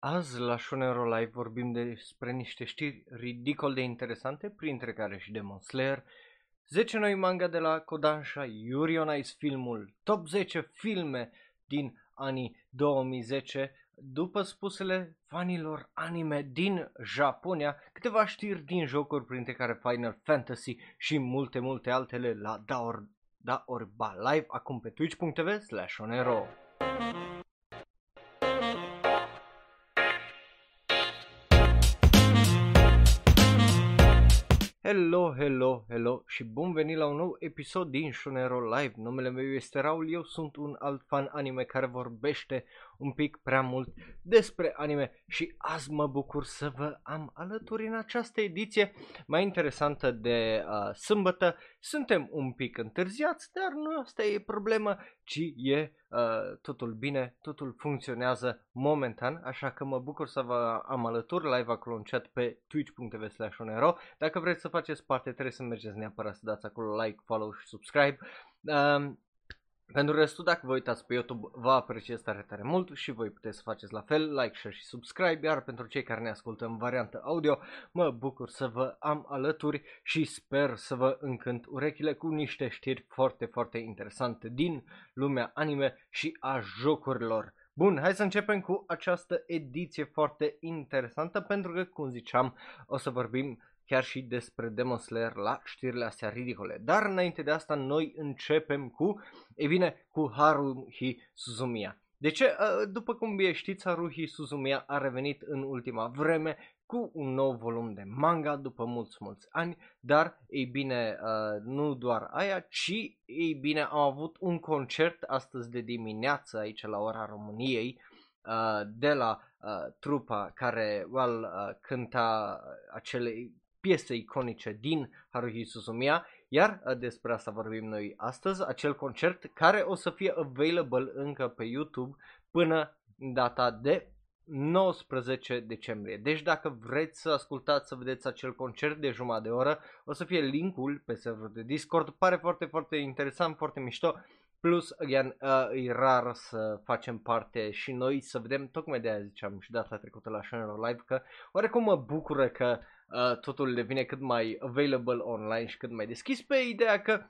Azi la Shonero Live vorbim despre niște știri ridicol de interesante, printre care și Demon Slayer, 10 noi manga de la Kodansha, Yuri on Ice filmul, top 10 filme din anii 2010, după spusele fanilor anime din Japonia, câteva știri din jocuri, printre care Final Fantasy și multe, multe altele la Daor, Daorba Live, acum pe twitch.tv slash onero. Hello, hello, hello și bun venit la un nou episod din Shunero Live. Numele meu este Raul, eu sunt un alt fan anime care vorbește un pic prea mult despre anime și azi mă bucur să vă am alături în această ediție mai interesantă de uh, sâmbătă. Suntem un pic întârziați, dar nu asta e problemă, ci e uh, totul bine, totul funcționează momentan, așa că mă bucur să vă am alături live acolo în chat pe twitch.tv slash Dacă vreți să faceți parte, trebuie să mergeți neapărat să dați acolo like, follow și subscribe. Uh, pentru restul, dacă vă uitați pe YouTube, vă apreciez tare, tare mult și voi puteți să faceți la fel, like, share și subscribe, iar pentru cei care ne ascultă în variantă audio, mă bucur să vă am alături și sper să vă încânt urechile cu niște știri foarte, foarte interesante din lumea anime și a jocurilor. Bun, hai să începem cu această ediție foarte interesantă pentru că, cum ziceam, o să vorbim chiar și despre Demon Slayer la știrile astea ridicole. Dar înainte de asta noi începem cu, e bine, cu Haruhi Suzumiya. De ce? După cum bine știți, Haruhi Suzumiya a revenit în ultima vreme cu un nou volum de manga după mulți, mulți ani, dar, ei bine, nu doar aia, ci, ei bine, am avut un concert astăzi de dimineață aici la ora României, de la trupa care, well, cânta acele piese iconice din Haruhi Suzumiya, iar uh, despre asta vorbim noi astăzi, acel concert care o să fie available încă pe YouTube până data de 19 decembrie. Deci dacă vreți să ascultați, să vedeți acel concert de jumătate de oră, o să fie linkul pe serverul de Discord. Pare foarte, foarte interesant, foarte mișto. Plus, again, uh, e rar să facem parte și noi să vedem, tocmai de aia ziceam și data trecută la Channel Live, că oarecum mă bucură că uh, totul devine cât mai available online și cât mai deschis pe ideea că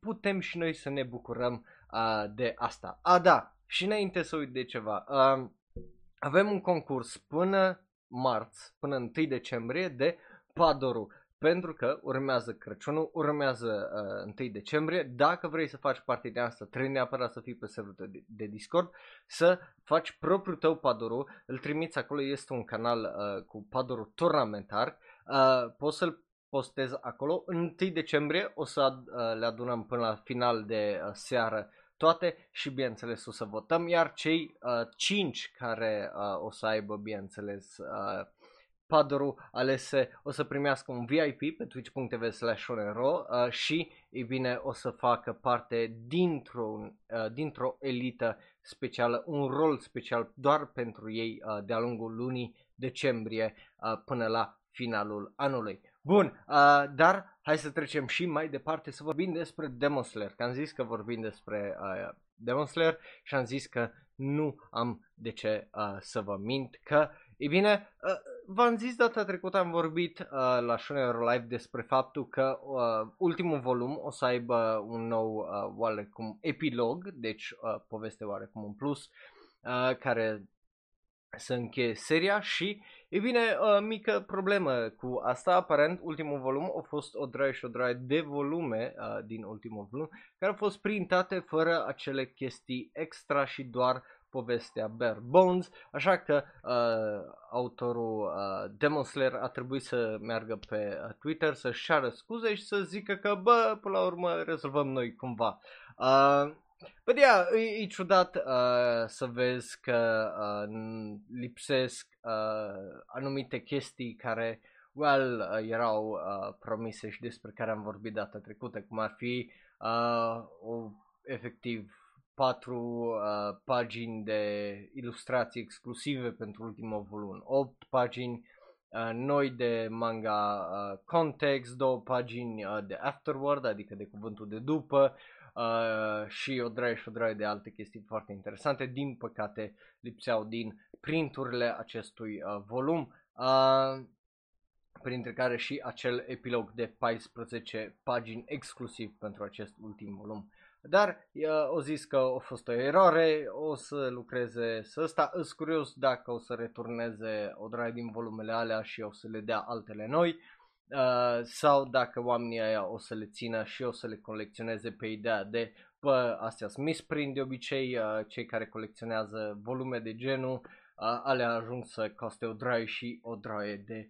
putem și noi să ne bucurăm uh, de asta. A, da, și înainte să uit de ceva, uh, avem un concurs până marți, până 1 decembrie de Padoru pentru că urmează Crăciunul, urmează uh, 1 decembrie. Dacă vrei să faci parte de asta, trebuie neapărat să fii pe serverul de, de Discord, să faci propriul tău padoru, îl trimiți acolo, este un canal uh, cu padoru turnamentar, uh, poți să-l postez acolo. În 1 decembrie o să uh, le adunăm până la final de uh, seară toate și bineînțeles o să votăm, iar cei uh, 5 care uh, o să aibă bineînțeles uh, Padoru alese o să primească un VIP pe twitch.tv slash uh, și, e bine, o să facă parte dintr-o, uh, dintr-o elită specială, un rol special doar pentru ei uh, de-a lungul lunii decembrie uh, până la finalul anului. Bun, uh, dar hai să trecem și mai departe să vorbim despre Demon Slayer, că am zis că vorbim despre uh, Demon Slayer și am zis că nu am de ce uh, să vă mint, că, e bine, uh, v-am zis data trecută, am vorbit uh, la Shonero Live despre faptul că uh, ultimul volum o să aibă un nou uh, oarecum epilog, deci uh, poveste oarecum un plus, uh, care să încheie seria și, e bine, uh, mică problemă cu asta, aparent ultimul volum a fost o draie și o draie de volume uh, din ultimul volum, care au fost printate fără acele chestii extra și doar povestea Bare Bones, așa că uh, autorul uh, Demon Slayer a trebuit să meargă pe uh, Twitter să-și ceară scuze și să zică că, bă, până la urmă rezolvăm noi cumva. Uh, Bă, yeah, e, e ciudat uh, să vezi că uh, lipsesc uh, anumite chestii care, well, uh, erau uh, promise și despre care am vorbit data trecută, cum ar fi uh, o, efectiv patru uh, pagini de ilustrații exclusive pentru ultimul volum, 8 pagini uh, noi de manga uh, context, două pagini uh, de afterward, adică de cuvântul de după, uh, și o draie și o draie de alte chestii foarte interesante. Din păcate lipseau din printurile acestui uh, volum. Uh, printre care și acel epilog de 14 pagini exclusiv pentru acest ultim volum. Dar o zis că a fost o eroare, o să lucreze să ăsta. Îs curios dacă o să returneze o draie din volumele alea și o să le dea altele noi. Uh, sau dacă oamenii aia o să le țină și o să le colecționeze pe ideea de bă, astea sunt misprint de obicei, uh, cei care colecționează volume de genul, uh, alea ajung să coste o draie și o draie de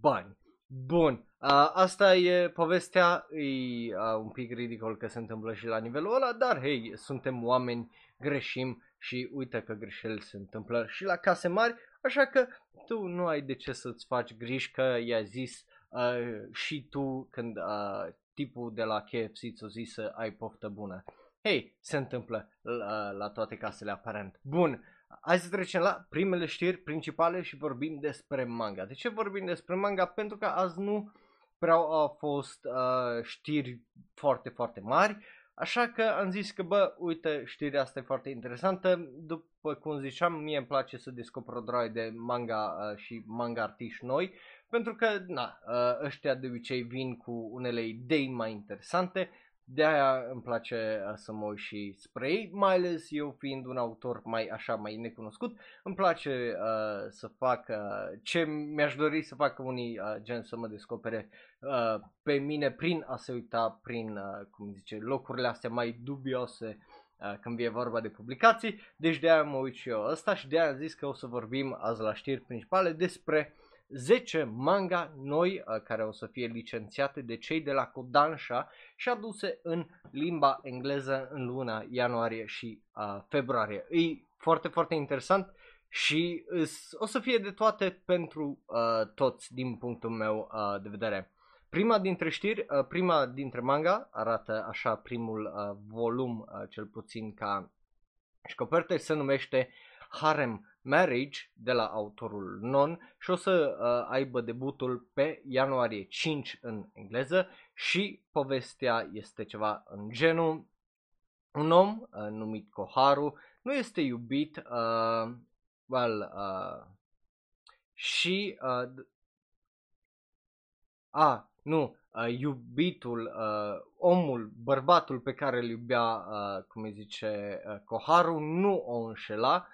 bani. Bun, uh, asta e povestea, e uh, un pic ridicol că se întâmplă și la nivelul ăla, dar hei, suntem oameni, greșim și uite că greșeli se întâmplă și la case mari, așa că tu nu ai de ce să-ți faci griji că i-a zis uh, și tu când uh, tipul de la KFC ți-o zis să ai poftă bună. Hei, se întâmplă la, la toate casele aparent. Bun, Hai să trecem la primele știri principale și vorbim despre manga. De ce vorbim despre manga? Pentru că azi nu prea au fost uh, știri foarte, foarte mari. Așa că am zis că, bă, uite, știrea asta e foarte interesantă. După cum ziceam, mie îmi place să descoper o droaie de manga uh, și manga artiști noi. Pentru că, na, uh, ăștia de obicei vin cu unele idei mai interesante de aia îmi place uh, să mă uit și spre ei, mai ales eu fiind un autor mai așa, mai necunoscut, îmi place uh, să fac uh, ce mi-aș dori să facă unii uh, gen să mă descopere uh, pe mine prin a se uita prin, uh, cum zice, locurile astea mai dubioase uh, când vine vorba de publicații, deci de aia mă uit și eu ăsta și de aia am zis că o să vorbim azi la știri principale despre 10 manga noi uh, care o să fie licențiate de cei de la Kodansha și aduse în limba engleză în luna ianuarie și uh, februarie. E foarte, foarte interesant și o să fie de toate pentru uh, toți din punctul meu uh, de vedere. Prima dintre știri, uh, prima dintre manga arată așa primul uh, volum, uh, cel puțin ca și copertă, se numește Harem Marriage de la autorul Non și o să uh, aibă debutul pe ianuarie 5 în engleză și povestea este ceva în genul un om uh, numit Koharu nu este iubit uh, well, uh, și uh, a, nu, uh, iubitul, uh, omul, bărbatul pe care îl iubea, uh, cum îi zice, uh, Koharu, nu o înșela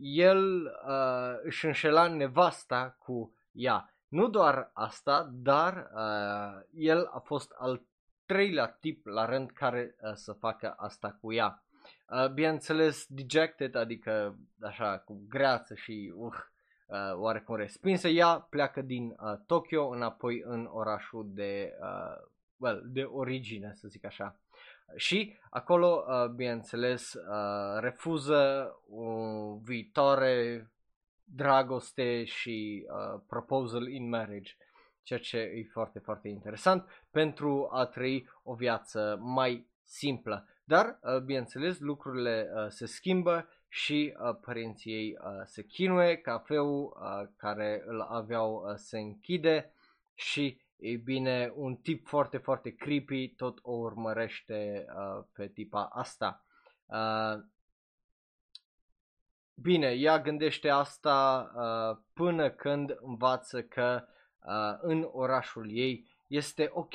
el uh, își înșela nevasta cu ea. Nu doar asta, dar uh, el a fost al treilea tip la rând care uh, să facă asta cu ea. Uh, bineînțeles, dejected, adică așa cu greață și uh, uh, oarecum respinsă, ea pleacă din uh, Tokyo înapoi în orașul de, uh, well, de origine, să zic așa. Și acolo, uh, bineînțeles, uh, refuză o viitoare dragoste și uh, proposal in marriage, ceea ce e foarte, foarte interesant pentru a trăi o viață mai simplă. Dar, bineînțeles, lucrurile se schimbă și părinții ei se chinuie, cafeul care îl aveau se închide și ei bine, un tip foarte, foarte creepy tot o urmărește uh, pe tipa asta. Uh, bine, ea gândește asta uh, până când învață că uh, în orașul ei este ok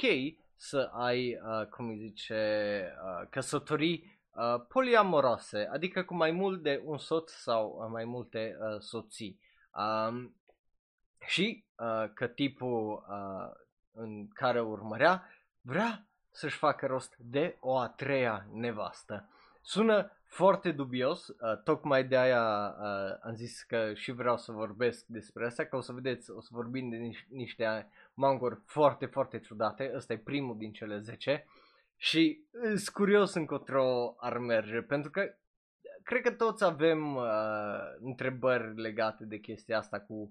să ai, uh, cum îi zice, uh, căsătorii uh, poliamoroase, adică cu mai mult de un soț sau uh, mai multe uh, soții. Um, și uh, că tipul uh, în care urmărea, vrea să-și facă rost de o a treia nevastă. Sună foarte dubios, uh, tocmai de aia uh, am zis că și vreau să vorbesc despre asta, că o să vedeți, o să vorbim de niște, niște manguri foarte, foarte ciudate, ăsta e primul din cele 10 și sunt curios încotro ar merge, pentru că cred că toți avem uh, întrebări legate de chestia asta cu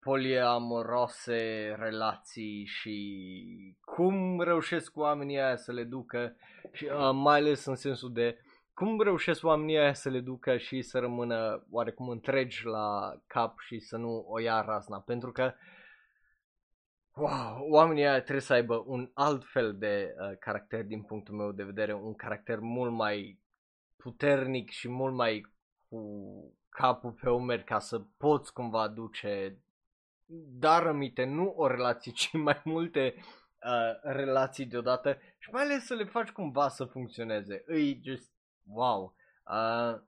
poliamorose relații și cum reușesc oamenii aia să le ducă, și, uh, mai ales în sensul de cum reușesc oamenii aia să le ducă și să rămână oarecum întregi la cap și să nu o ia razna, pentru că wow, oamenii ăia trebuie să aibă un alt fel de uh, caracter din punctul meu de vedere, un caracter mult mai puternic și mult mai cu capul pe umeri ca să poți cumva duce dar amite, nu o relație, ci mai multe uh, relații deodată și mai ales să le faci cumva să funcționeze. Îi just wow. Uh,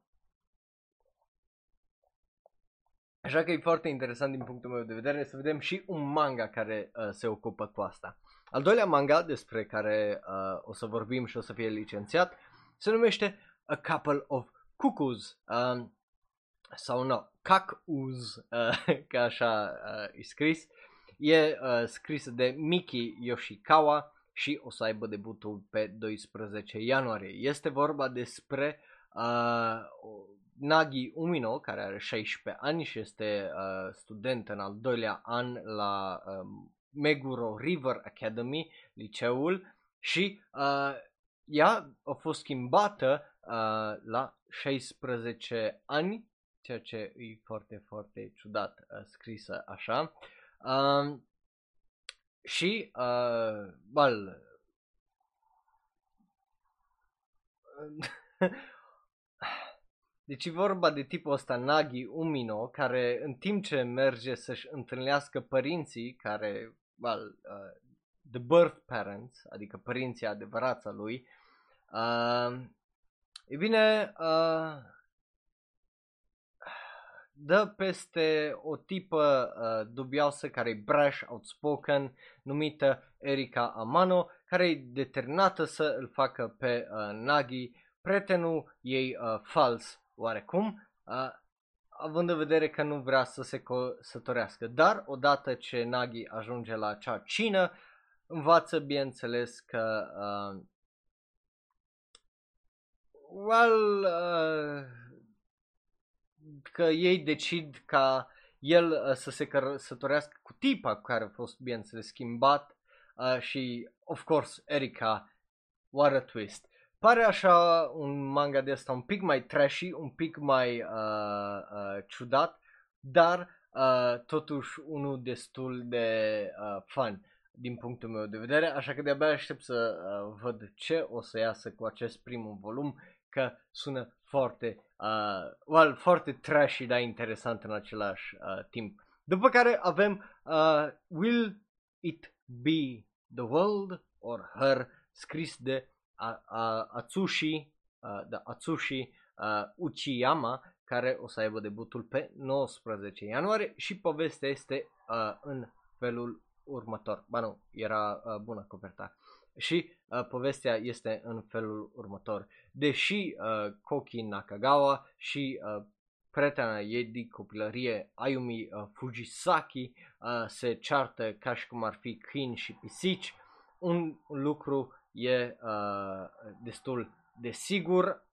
Așa că e foarte interesant din punctul meu de vedere să vedem și un manga care uh, se ocupă cu asta. Al doilea manga despre care uh, o să vorbim și o să fie licențiat se numește A Couple of Cuckoos uh, sau nu, Kakuz, uh, ca așa uh, e scris. E uh, scris de Miki Yoshikawa și o să aibă debutul pe 12 ianuarie. Este vorba despre uh, Nagi Umino, care are 16 ani și este uh, student în al doilea an la uh, Meguro River Academy, liceul, și uh, ea a fost schimbată uh, la 16 ani, ceea ce e foarte, foarte ciudat uh, scrisă așa. Uh, și, uh, well, Deci e vorba de tipul ăsta Nagi Umino, care în timp ce merge să-și întâlnească părinții care, well, uh, the birth parents, adică părinții adevărați a lui, uh, e bine, uh, dă peste o tipă uh, dubioasă care e brash, outspoken, numită Erika Amano, care e determinată să îl facă pe uh, Nagi prietenul ei uh, fals oarecum, uh, având în vedere că nu vrea să se căsătorească. Dar odată ce Nagi ajunge la acea cină, învață bineînțeles că uh, well, uh, că ei decid ca el uh, să se căsătorească cu tipa cu care a fost bineînțeles schimbat uh, și of course Erika, what a twist. Pare așa un manga de asta un pic mai trashy, un pic mai uh, uh, ciudat, dar uh, totuși unul destul de uh, fun din punctul meu de vedere, așa că de-abia aștept să uh, văd ce o să iasă cu acest primul volum, că sună foarte, uh, well, foarte trashy, dar interesant în același uh, timp. După care avem uh, Will It Be The World or Her, scris de a, a, Atsushi, a, da, Atsushi a, Uchiyama, care o să aibă debutul pe 19 ianuarie și povestea este a, în felul următor. Ba nu, era a, bună coperta. Și a, povestea este în felul următor. Deși a, Koki Nakagawa și a, prietena ei din copilărie, Ayumi uh, Fujisaki, uh, se ceartă ca și cum ar fi câini și pisici, un lucru e uh, destul de sigur,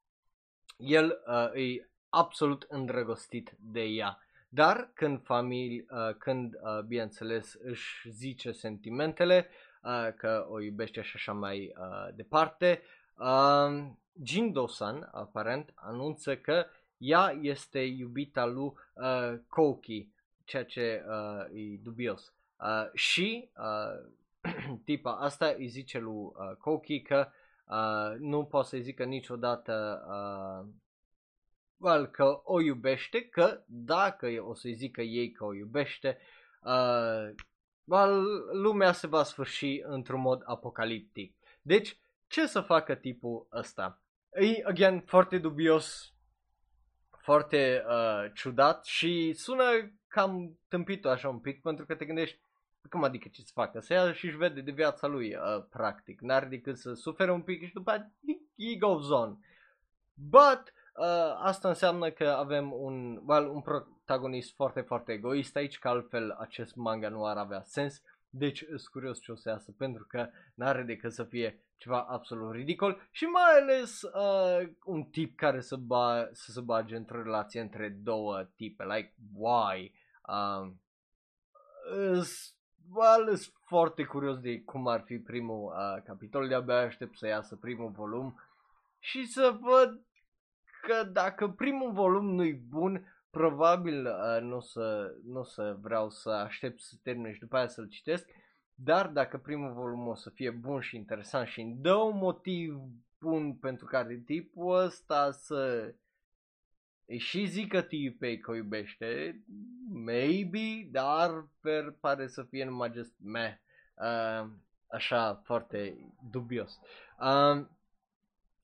el uh, e absolut îndrăgostit de ea. Dar când familie, uh, când uh, bineînțeles își zice sentimentele, uh, că o iubește și așa mai uh, departe, uh, Jindo-san aparent anunță că ea este iubita lui uh, Koki, ceea ce uh, e dubios. Uh, și uh, tipa asta îi zice lui uh, Koki că uh, nu poate să-i zică niciodată uh, well, că o iubește, că dacă o să-i zică ei că o iubește, uh, well, lumea se va sfârși într-un mod apocaliptic. Deci, ce să facă tipul ăsta? E, again, foarte dubios, foarte uh, ciudat și sună cam tâmpit așa un pic, pentru că te gândești, cum adică ce să facă? Să ia și își vede de viața lui, uh, practic. N-are decât să sufere un pic și după aceea he goes on. But, uh, asta înseamnă că avem un, well, un protagonist foarte, foarte egoist aici, că altfel acest manga nu ar avea sens. Deci sunt curios ce o să iasă, pentru că n-are decât să fie ceva absolut ridicol și mai ales uh, un tip care să, ba- să se bage într-o relație între două tipe, like, why? Uh, well, sunt foarte curios de cum ar fi primul uh, capitol, de-abia aștept să iasă primul volum și să văd că dacă primul volum nu-i bun, probabil uh, nu o să, n-o să vreau să aștept să termine și după aia să-l citesc, dar dacă primul volum o să fie bun și interesant și îmi dă un motiv bun pentru care tipul ăsta să și zic că tipei că o iubește, maybe, dar per, pare să fie numai just meh, uh, așa foarte dubios. Uh,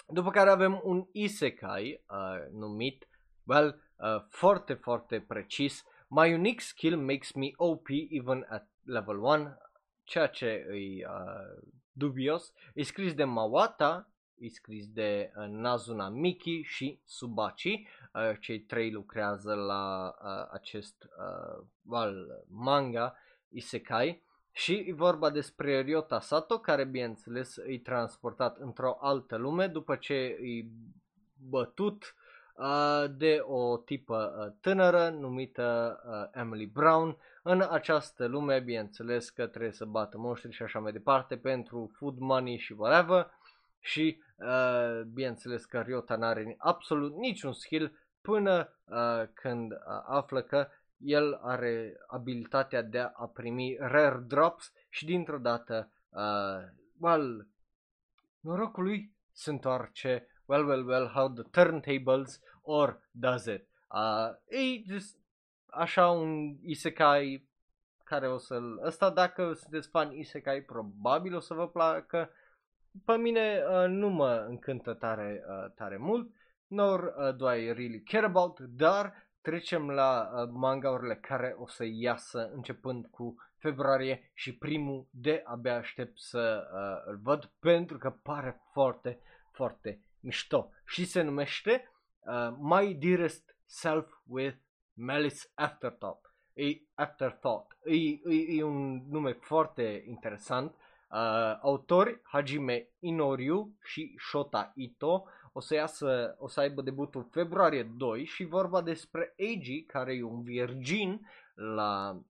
după care avem un isekai uh, numit, well, uh, foarte, foarte precis, My unique skill makes me OP even at level 1, ceea ce e uh, dubios. E scris de Mawata, e scris de uh, Nazuna Miki și Subachi. Uh, cei trei lucrează la uh, acest uh, well, manga Isekai. Și e vorba despre Ryota Sato, care bineînțeles e transportat într-o altă lume după ce e bătut uh, de o tipă uh, tânără numită uh, Emily Brown. În această lume, bineînțeles că trebuie să bată monștri și așa mai departe pentru food money și whatever. Și uh, bineînțeles că Ryota n-are absolut niciun skill până uh, când uh, află că el are abilitatea de a primi rare drops și dintr-o dată, uh, well, norocul lui se întoarce, well, well, well, how the turntables or does it. Uh, e just așa un isekai care o să-l... Ăsta dacă sunteți fan isekai probabil o să vă placă. Pe mine uh, nu mă încântă tare, uh, tare mult, nor uh, do I really care about, dar trecem la uh, mangaurile care o să iasă începând cu februarie și primul de abia aștept să uh, îl văd pentru că pare foarte, foarte mișto și se numește uh, My Dearest Self with Malice Afterthought. E Afterthought. E, e, e un nume foarte interesant. Uh, autori Hajime Inoriu și Shota Ito o să iasă, o să aibă debutul februarie 2 și vorba despre Eiji care e un virgin la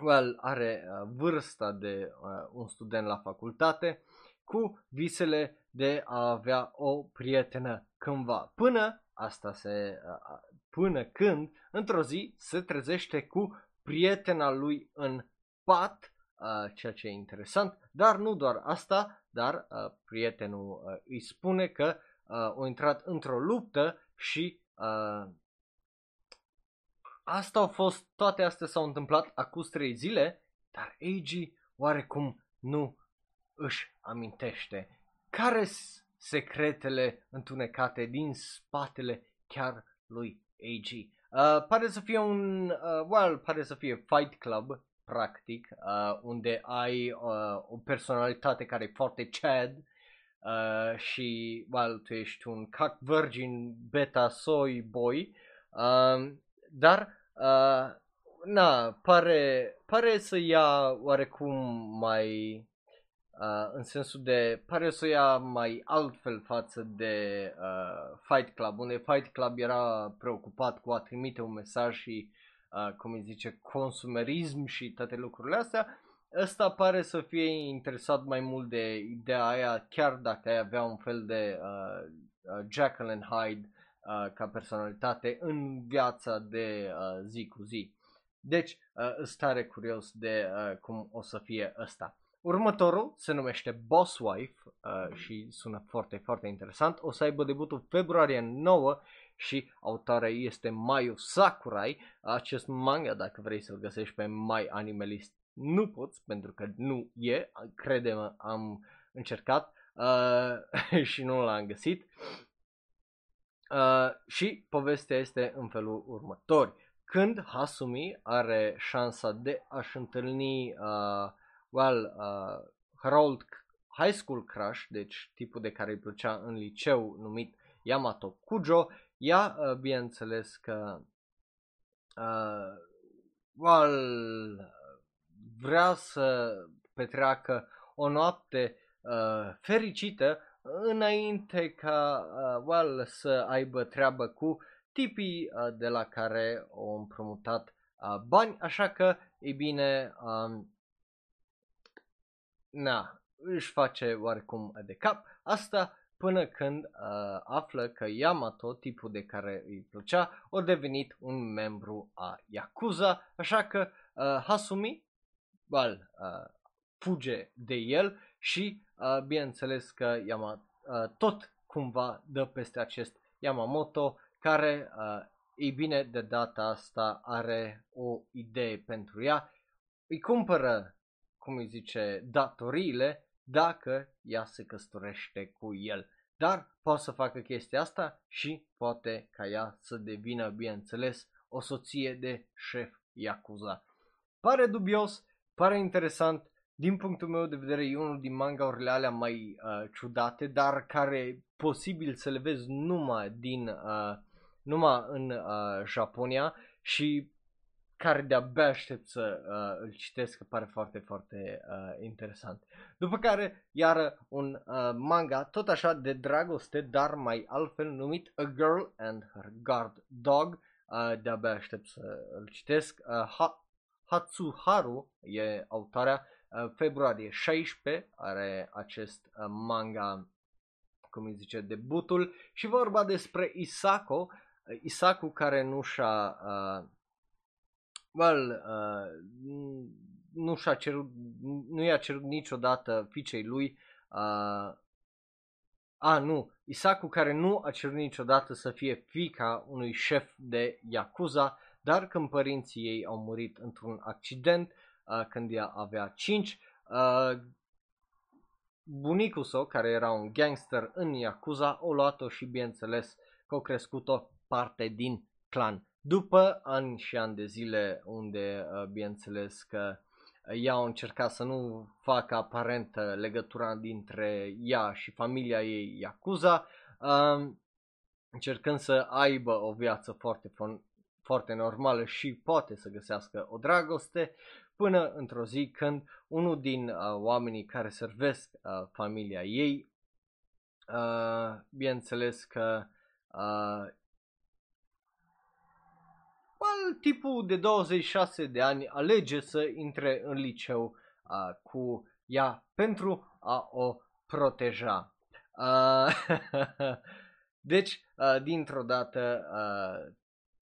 well, are uh, vârsta de uh, un student la facultate cu visele de a avea o prietenă cândva. Până asta se uh, până când într-o zi se trezește cu prietena lui în pat, uh, ceea ce e interesant, dar nu doar asta, dar uh, prietenul uh, îi spune că uh, au intrat într-o luptă și uh, asta au fost, toate astea s-au întâmplat acum trei zile, dar Eiji oarecum nu își amintește. Care secretele întunecate din spatele chiar lui AG? Uh, pare să fie un, uh, well, pare să fie Fight Club, practic, uh, unde ai uh, o personalitate care e foarte Chad, uh, și, well, tu ești un cat virgin beta soy boy, uh, dar, uh, na, pare, pare să ia oarecum mai, uh, în sensul de, pare să ia mai altfel față de uh, Fight Club, unde Fight Club era preocupat cu a trimite un mesaj și, uh, cum îi zice, consumerism și toate lucrurile astea, ăsta pare să fie interesat mai mult de ideea aia, chiar dacă ai avea un fel de uh, uh, Jekyll and Hyde uh, ca personalitate în viața de uh, zi cu zi. Deci, uh, sunt tare curios de uh, cum o să fie ăsta. Următorul se numește Boss Wife uh, și sună foarte, foarte interesant. O să aibă debutul februarie 9 și autoarea este Mayu Sakurai. Acest manga, dacă vrei să-l găsești pe My Animalist nu poți pentru că nu e, crede-mă, am încercat uh, și nu l-am găsit. Uh, și povestea este în felul următor. Când Hasumi are șansa de a-și întâlni uh, well, uh, her old high school crush, deci tipul de care îi plăcea în liceu numit Yamato Kujo, ea, uh, bineînțeles că uh, well, vrea să petreacă o noapte uh, fericită înainte ca uh, well, să aibă treabă cu tipii uh, de la care au împrumutat uh, bani, așa că, e bine, um, na, își face oarecum de cap asta până când uh, află că Yamato, tipul de care îi plăcea, a devenit un membru a Yakuza, așa că uh, Hasumi well, uh, fuge de el și uh, bineînțeles că Yama, uh, tot cumva dă peste acest Yamamoto care, uh, ei bine, de data asta are o idee pentru ea. Îi cumpără, cum îi zice, datoriile dacă ea se căsătorește cu el. Dar poate să facă chestia asta și poate ca ea să devină, bineînțeles, o soție de șef Yakuza. Pare dubios, pare interesant, din punctul meu de vedere e unul din mangaurile alea mai uh, ciudate, dar care posibil să le vezi numai din uh, numai în uh, Japonia și care de-abia aștept să uh, îl citesc, că pare foarte, foarte uh, interesant. După care, iar un uh, manga, tot așa de dragoste, dar mai altfel numit A Girl and Her Guard Dog, uh, de-abia aștept să îl citesc. Uh, ha- Hatsuharu e autoarea, uh, februarie 16 are acest uh, manga, cum îi zice, debutul și vorba despre Isako, uh, Isaku care nu și-a uh, well, uh, nu și-a cerut, nu i-a cerut niciodată fiicei lui, uh, a, nu, Isaku care nu a cerut niciodată să fie fica unui șef de Yakuza, dar când părinții ei au murit într-un accident, uh, când ea avea 5, uh, bunicul său, care era un gangster în Yakuza, o luat-o și bineînțeles că au crescut-o parte din clan. După ani și ani de zile unde, uh, bineînțeles că ea a încercat să nu facă aparent legătura dintre ea și familia ei Yakuza, um, încercând să aibă o viață foarte, foarte normală și poate să găsească o dragoste, până într-o zi când unul din uh, oamenii care servesc uh, familia ei, uh, bineînțeles că uh, tipul de 26 de ani alege să intre în liceu uh, cu ea pentru a o proteja. Uh, deci, uh, dintr-o dată, uh,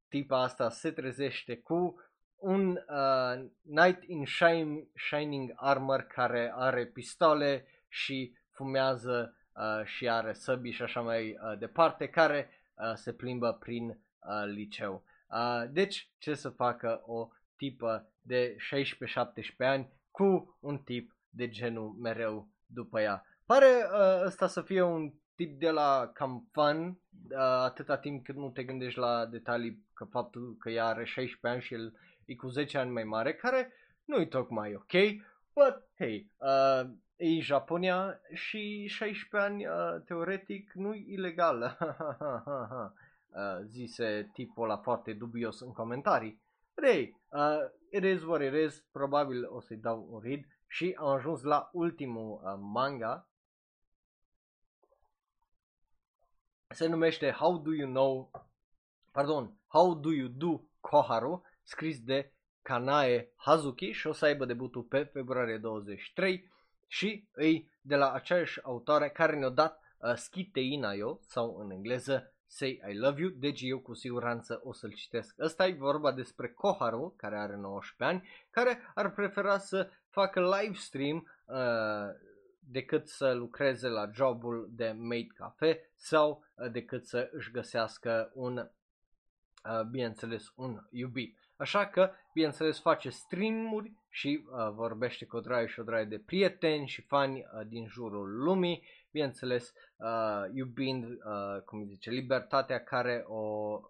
tipa asta se trezește cu un uh, Knight in shine, Shining Armor care are pistole și fumează uh, și are săbi și așa mai uh, departe, care uh, se plimbă prin uh, liceu. Uh, deci, ce să facă o tipă de 16-17 ani cu un tip de genul mereu după ea. Pare uh, ăsta să fie un tip de la cam fun, uh, atâta timp cât nu te gândești la detalii că faptul că ea are 16 ani și el e cu 10 ani mai mare, care nu e tocmai ok, but hey, uh, e Japonia și 16 ani uh, teoretic nu e ilegal. uh, zise tipul ăla foarte dubios în comentarii. Hey, uh, it is what it is, probabil o să-i dau un read și am ajuns la ultimul uh, manga. Se numește How Do You Know, pardon, How Do You Do Koharu, scris de Kanae Hazuki și o să aibă debutul pe februarie 23 și îi de la aceeași autoare care ne-a dat uh, Skiteina yo sau în engleză Say I Love You, deci eu cu siguranță o să-l citesc. Ăsta e vorba despre Koharu, care are 19 ani, care ar prefera să facă live stream uh, decât să lucreze la jobul de maid cafe sau uh, decât să își găsească un, uh, bineînțeles, un iubit. Așa că, bineînțeles, face streamuri și uh, vorbește cu o draie și o draie de prieteni și fani uh, din jurul lumii bineînțeles, uh, iubind, uh, cum zice, libertatea care o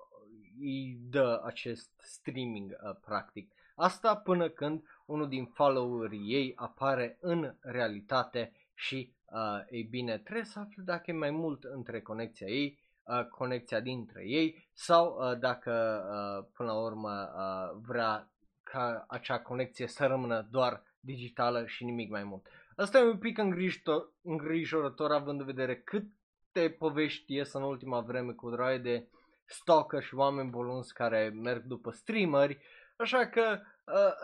îi dă acest streaming, uh, practic. Asta până când unul din followerii ei apare în realitate și, uh, ei bine, trebuie să afli dacă e mai mult între conexia ei, uh, conexia dintre ei sau uh, dacă uh, până la urmă uh, vrea ca acea conexie să rămână doar digitală și nimic mai mult. Asta e un pic îngrijorător, îngrijorător având în vedere câte povești ies în ultima vreme cu droaie de stalker și oameni bolunți care merg după streameri, așa că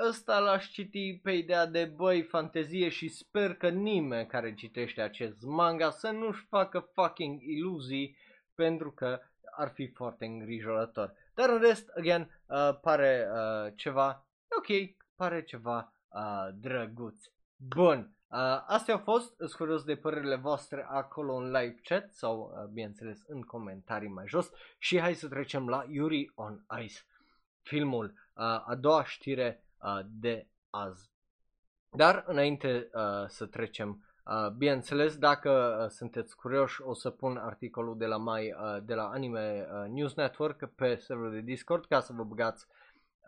ăsta l-aș citi pe ideea de băi fantezie și sper că nimeni care citește acest manga să nu-și facă fucking iluzii pentru că ar fi foarte îngrijorător. Dar în rest, again, uh, pare uh, ceva ok, pare ceva uh, drăguț. Bun, uh, astea au fost, sunt curios de părerile voastre acolo în live chat sau, uh, bineînțeles, în comentarii mai jos și hai să trecem la Yuri on Ice, filmul, uh, a doua știre uh, de azi. Dar înainte uh, să trecem Uh, bineînțeles, dacă uh, sunteți curioși, o să pun articolul de la, mai, uh, de la Anime uh, News Network pe serverul de Discord ca să vă băgați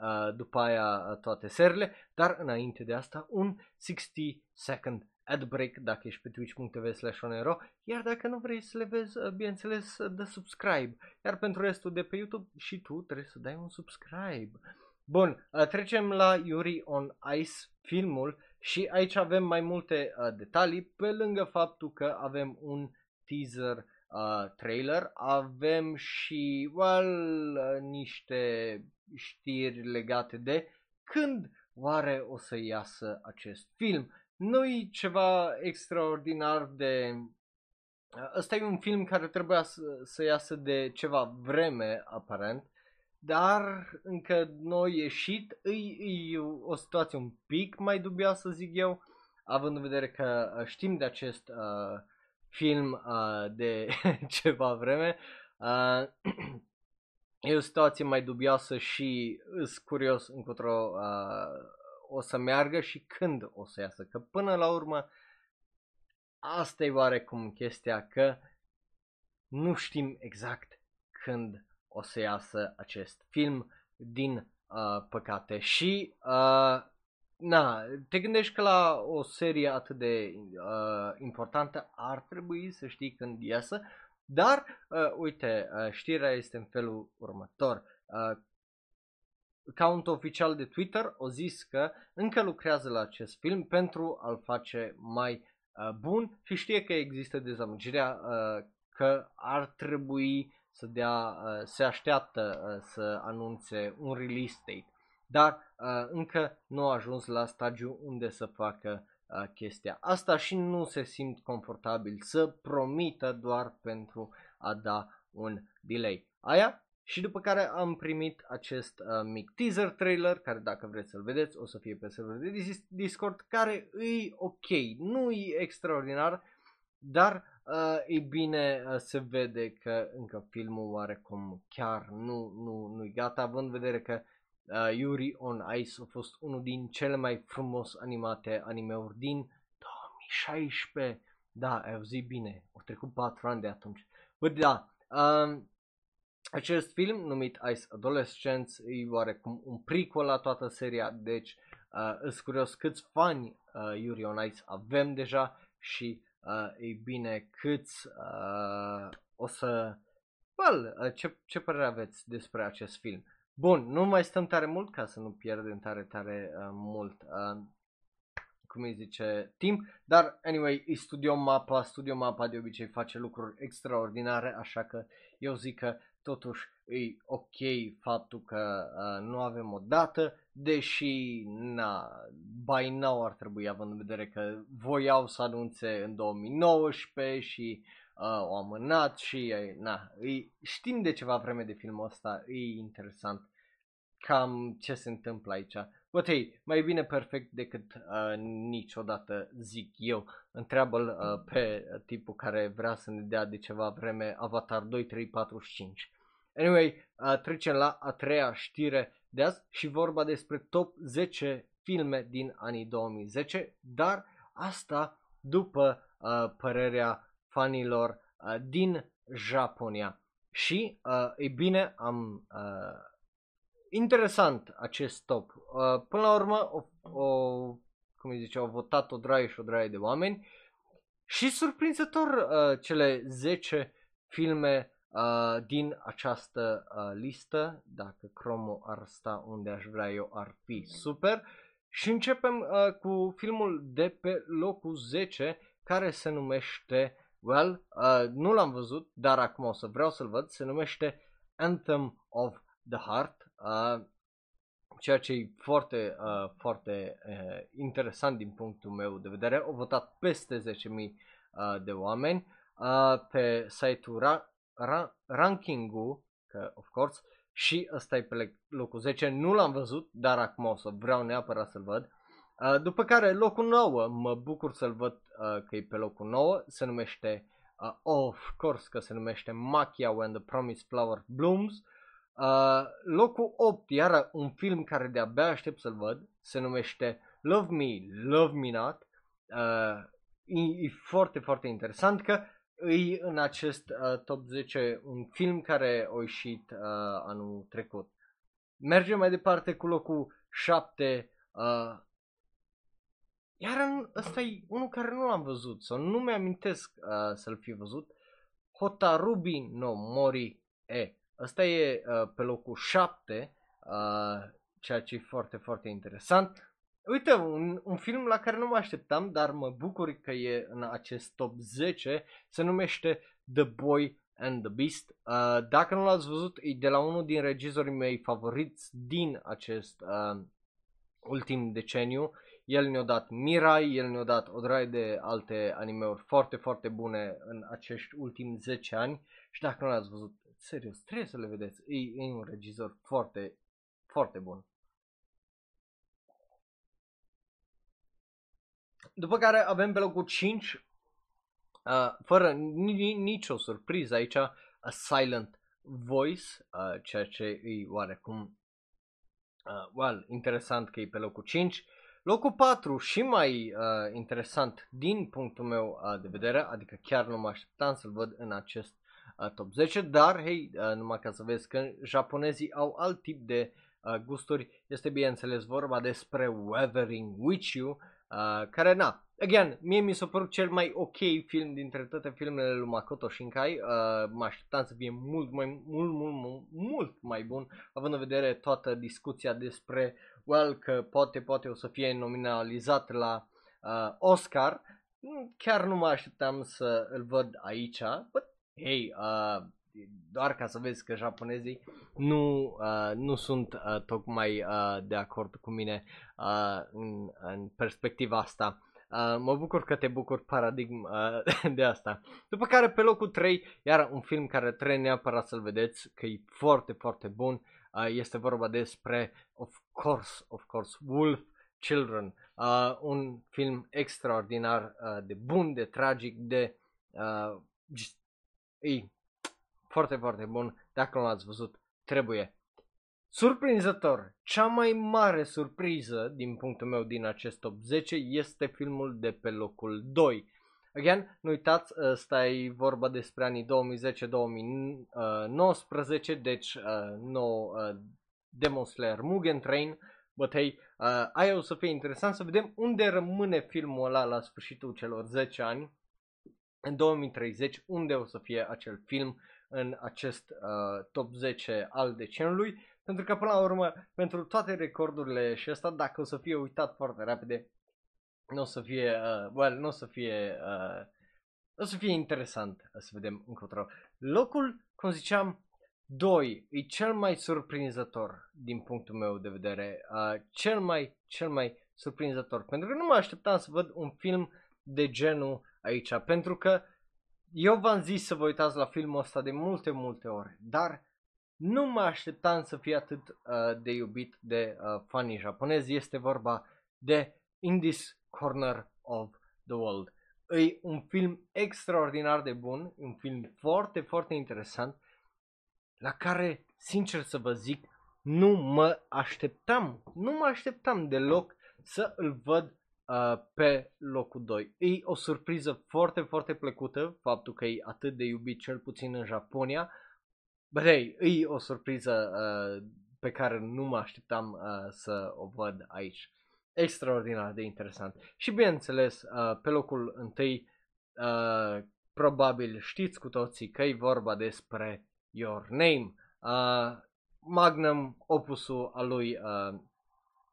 uh, după aia uh, toate serile, dar înainte de asta un 60 second ad break dacă ești pe twitch.tv slash onero, iar dacă nu vrei să le vezi, uh, bineînțeles, uh, dă subscribe, iar pentru restul de pe YouTube și tu trebuie să dai un subscribe. Bun, uh, trecem la Yuri on Ice, filmul și aici avem mai multe uh, detalii, pe lângă faptul că avem un teaser uh, trailer, avem și well, uh, niște știri legate de când oare o să iasă acest film. Nu-i ceva extraordinar de... Uh, ăsta e un film care trebuia să, să iasă de ceva vreme, aparent, dar încă nu a ieșit. E, e o situație un pic mai dubioasă, zic eu, având în vedere că uh, știm de acest uh, film uh, de ceva vreme. Uh, e o situație mai dubioasă și îs curios încotro uh, o să meargă și când o să iasă. Că până la urmă asta e oarecum chestia că nu știm exact când o să iasă acest film din uh, păcate și uh, na, te gândești că la o serie atât de uh, importantă ar trebui să știi când iasă, dar uh, uite, uh, știrea este în felul următor. Uh, cont oficial de Twitter o zis că încă lucrează la acest film pentru a-l face mai uh, bun și știe că există dezamăgirea uh, că ar trebui să dea, uh, se așteaptă uh, să anunțe un release date, dar uh, încă nu a ajuns la stadiu unde să facă chestia. Asta și nu se simt confortabil să promită doar pentru a da un delay. Aia? Și după care am primit acest uh, mic teaser trailer, care dacă vreți să-l vedeți o să fie pe serverul de Discord, care e ok, nu e extraordinar, dar uh, e bine uh, se vede că încă filmul oarecum chiar nu, nu, nu e gata, având în vedere că uh, Yuri on Ice a fost unul din cele mai frumos animate animeuri din 2016. Da, ai auzit bine, au trecut 4 ani de atunci. Bă, da, um, acest film numit Ice Adolescence e oarecum un prequel la toată seria, deci uh, îs curios câți fani uh, Yuri on Ice avem deja și uh, ei bine, câți uh, o să... Well, uh, ce, ce părere aveți despre acest film? Bun, nu mai stăm tare mult ca să nu pierdem tare, tare uh, mult, uh, cum îi zice, timp, dar anyway, e Studio Mapa, Studio Mapa de obicei face lucruri extraordinare, așa că eu zic că totuși e ok faptul că uh, nu avem o dată, deși na, by now ar trebui având în vedere că voiau să anunțe în 2019 și uh, au amânat și na, e, știm de ceva vreme de filmul ăsta, e interesant cam ce se întâmplă aici. But hey, mai bine perfect decât uh, niciodată zic eu. Întreabă-l uh, pe tipul care vrea să ne dea de ceva vreme Avatar 2, 3, 4 5. Anyway, uh, trecem la a treia știre de azi și vorba despre top 10 filme din anii 2010, dar asta după uh, părerea fanilor uh, din Japonia. Și, uh, e bine, am uh, interesant acest top. Uh, până la urmă, o, o, cum îi zice, au votat o draie și o draie de oameni. Și surprinzător uh, cele 10 filme uh, din această uh, listă, dacă Chromo ar sta unde aș vrea eu, ar fi super. Și începem uh, cu filmul de pe locul 10, care se numește, well, uh, nu l-am văzut, dar acum o să vreau să-l văd, se numește Anthem of the Heart, uh, ceea ce e foarte, uh, foarte uh, interesant din punctul meu de vedere. Au votat peste 10.000 uh, de oameni uh, pe site-ul Ra- ra- ranking-ul, că of course, și ăsta e pe locul 10, nu l-am văzut, dar acum o să vreau neapărat să-l văd. Uh, după care locul 9, mă bucur să-l văd uh, că e pe locul 9, se numește, uh, of course că se numește Machia When the Promised Flower Blooms. Uh, locul 8, iar un film care de-abia aștept să-l văd, se numește Love Me, Love Me Not. Uh, e, e foarte, foarte interesant că e în acest uh, top 10 un film care a ieșit uh, anul trecut. Mergem mai departe cu locul 7. Uh, iar ăsta e unul care nu l-am văzut sau nu mi-amintesc uh, să-l fi văzut. Hotarubi no Mori E. Ăsta e uh, pe locul 7, uh, ceea ce e foarte, foarte interesant. Uite, un, un film la care nu mă așteptam, dar mă bucur că e în acest top 10, se numește The Boy and the Beast. Uh, dacă nu l-ați văzut, e de la unul din regizorii mei favoriți din acest uh, ultim deceniu. El ne-a dat Mirai, el ne-a dat o draie de alte animeuri foarte, foarte bune în acești ultimi 10 ani și dacă nu l-ați văzut, serios, trebuie să le vedeți. E, e un regizor foarte, foarte bun. După care avem pe locul 5, uh, fără ni- nicio surpriză aici, A Silent Voice, uh, ceea ce e oarecum uh, well, interesant că e pe locul 5. Locul 4 și mai uh, interesant din punctul meu uh, de vedere, adică chiar nu mă așteptam să-l văd în acest uh, top 10, dar hei, uh, numai ca să vezi că japonezii au alt tip de uh, gusturi, este bineînțeles vorba despre Weathering With You, Uh, care, na, again, mie mi s-a părut cel mai ok film dintre toate filmele lui Makoto Shinkai. Uh, mă așteptam să fie mult mai, mult, mult, mult, mult mai bun, având în vedere toată discuția despre, well, că poate, poate o să fie nominalizat la uh, Oscar. Chiar nu mă așteptam să îl văd aici, but, hey, uh, doar ca să vezi că japonezii nu, uh, nu sunt uh, tocmai uh, de acord cu mine uh, în, în perspectiva asta. Uh, mă bucur că te bucur paradigm uh, de asta. După care pe locul 3, iar un film care trebuie neapărat să-l vedeți, că e foarte, foarte bun, uh, este vorba despre, of course, of course, Wolf Children. Uh, un film extraordinar uh, de bun, de tragic, de... Uh, just, e foarte, foarte bun. Dacă nu l-ați văzut, trebuie. Surprinzător, cea mai mare surpriză din punctul meu din acest top 10 este filmul de pe locul 2. Again, nu uitați, ăsta e vorba despre anii 2010-2019, deci uh, nou uh, Demon Slayer Mugen Train, but hey, uh, aia o să fie interesant să vedem unde rămâne filmul ăla la sfârșitul celor 10 ani, în 2030, unde o să fie acel film în acest uh, top 10 al deceniului, pentru că până la urmă, pentru toate recordurile și asta, dacă o să fie uitat foarte repede, nu o să fie, uh, well, nu o să fie, uh, o să fie interesant să vedem încotro. Locul, cum ziceam, 2 e cel mai surprinzător din punctul meu de vedere, uh, cel mai, cel mai surprinzător, pentru că nu mă așteptam să văd un film de genul aici, pentru că eu v-am zis să vă uitați la filmul ăsta de multe, multe ori, dar nu mă așteptam să fie atât uh, de iubit de uh, fanii japonezi. Este vorba de In This Corner of the World. E un film extraordinar de bun, un film foarte, foarte interesant, la care, sincer să vă zic, nu mă așteptam, nu mă așteptam deloc să îl văd uh, pe locul 2. E o surpriză foarte, foarte plăcută faptul că e atât de iubit cel puțin în Japonia. But hey, e o surpriză uh, pe care nu mă așteptam uh, să o văd aici. Extraordinar de interesant. Și bineînțeles, uh, pe locul întâi, uh, probabil știți cu toții că e vorba despre Your Name. Uh, magnum opusul al lui uh,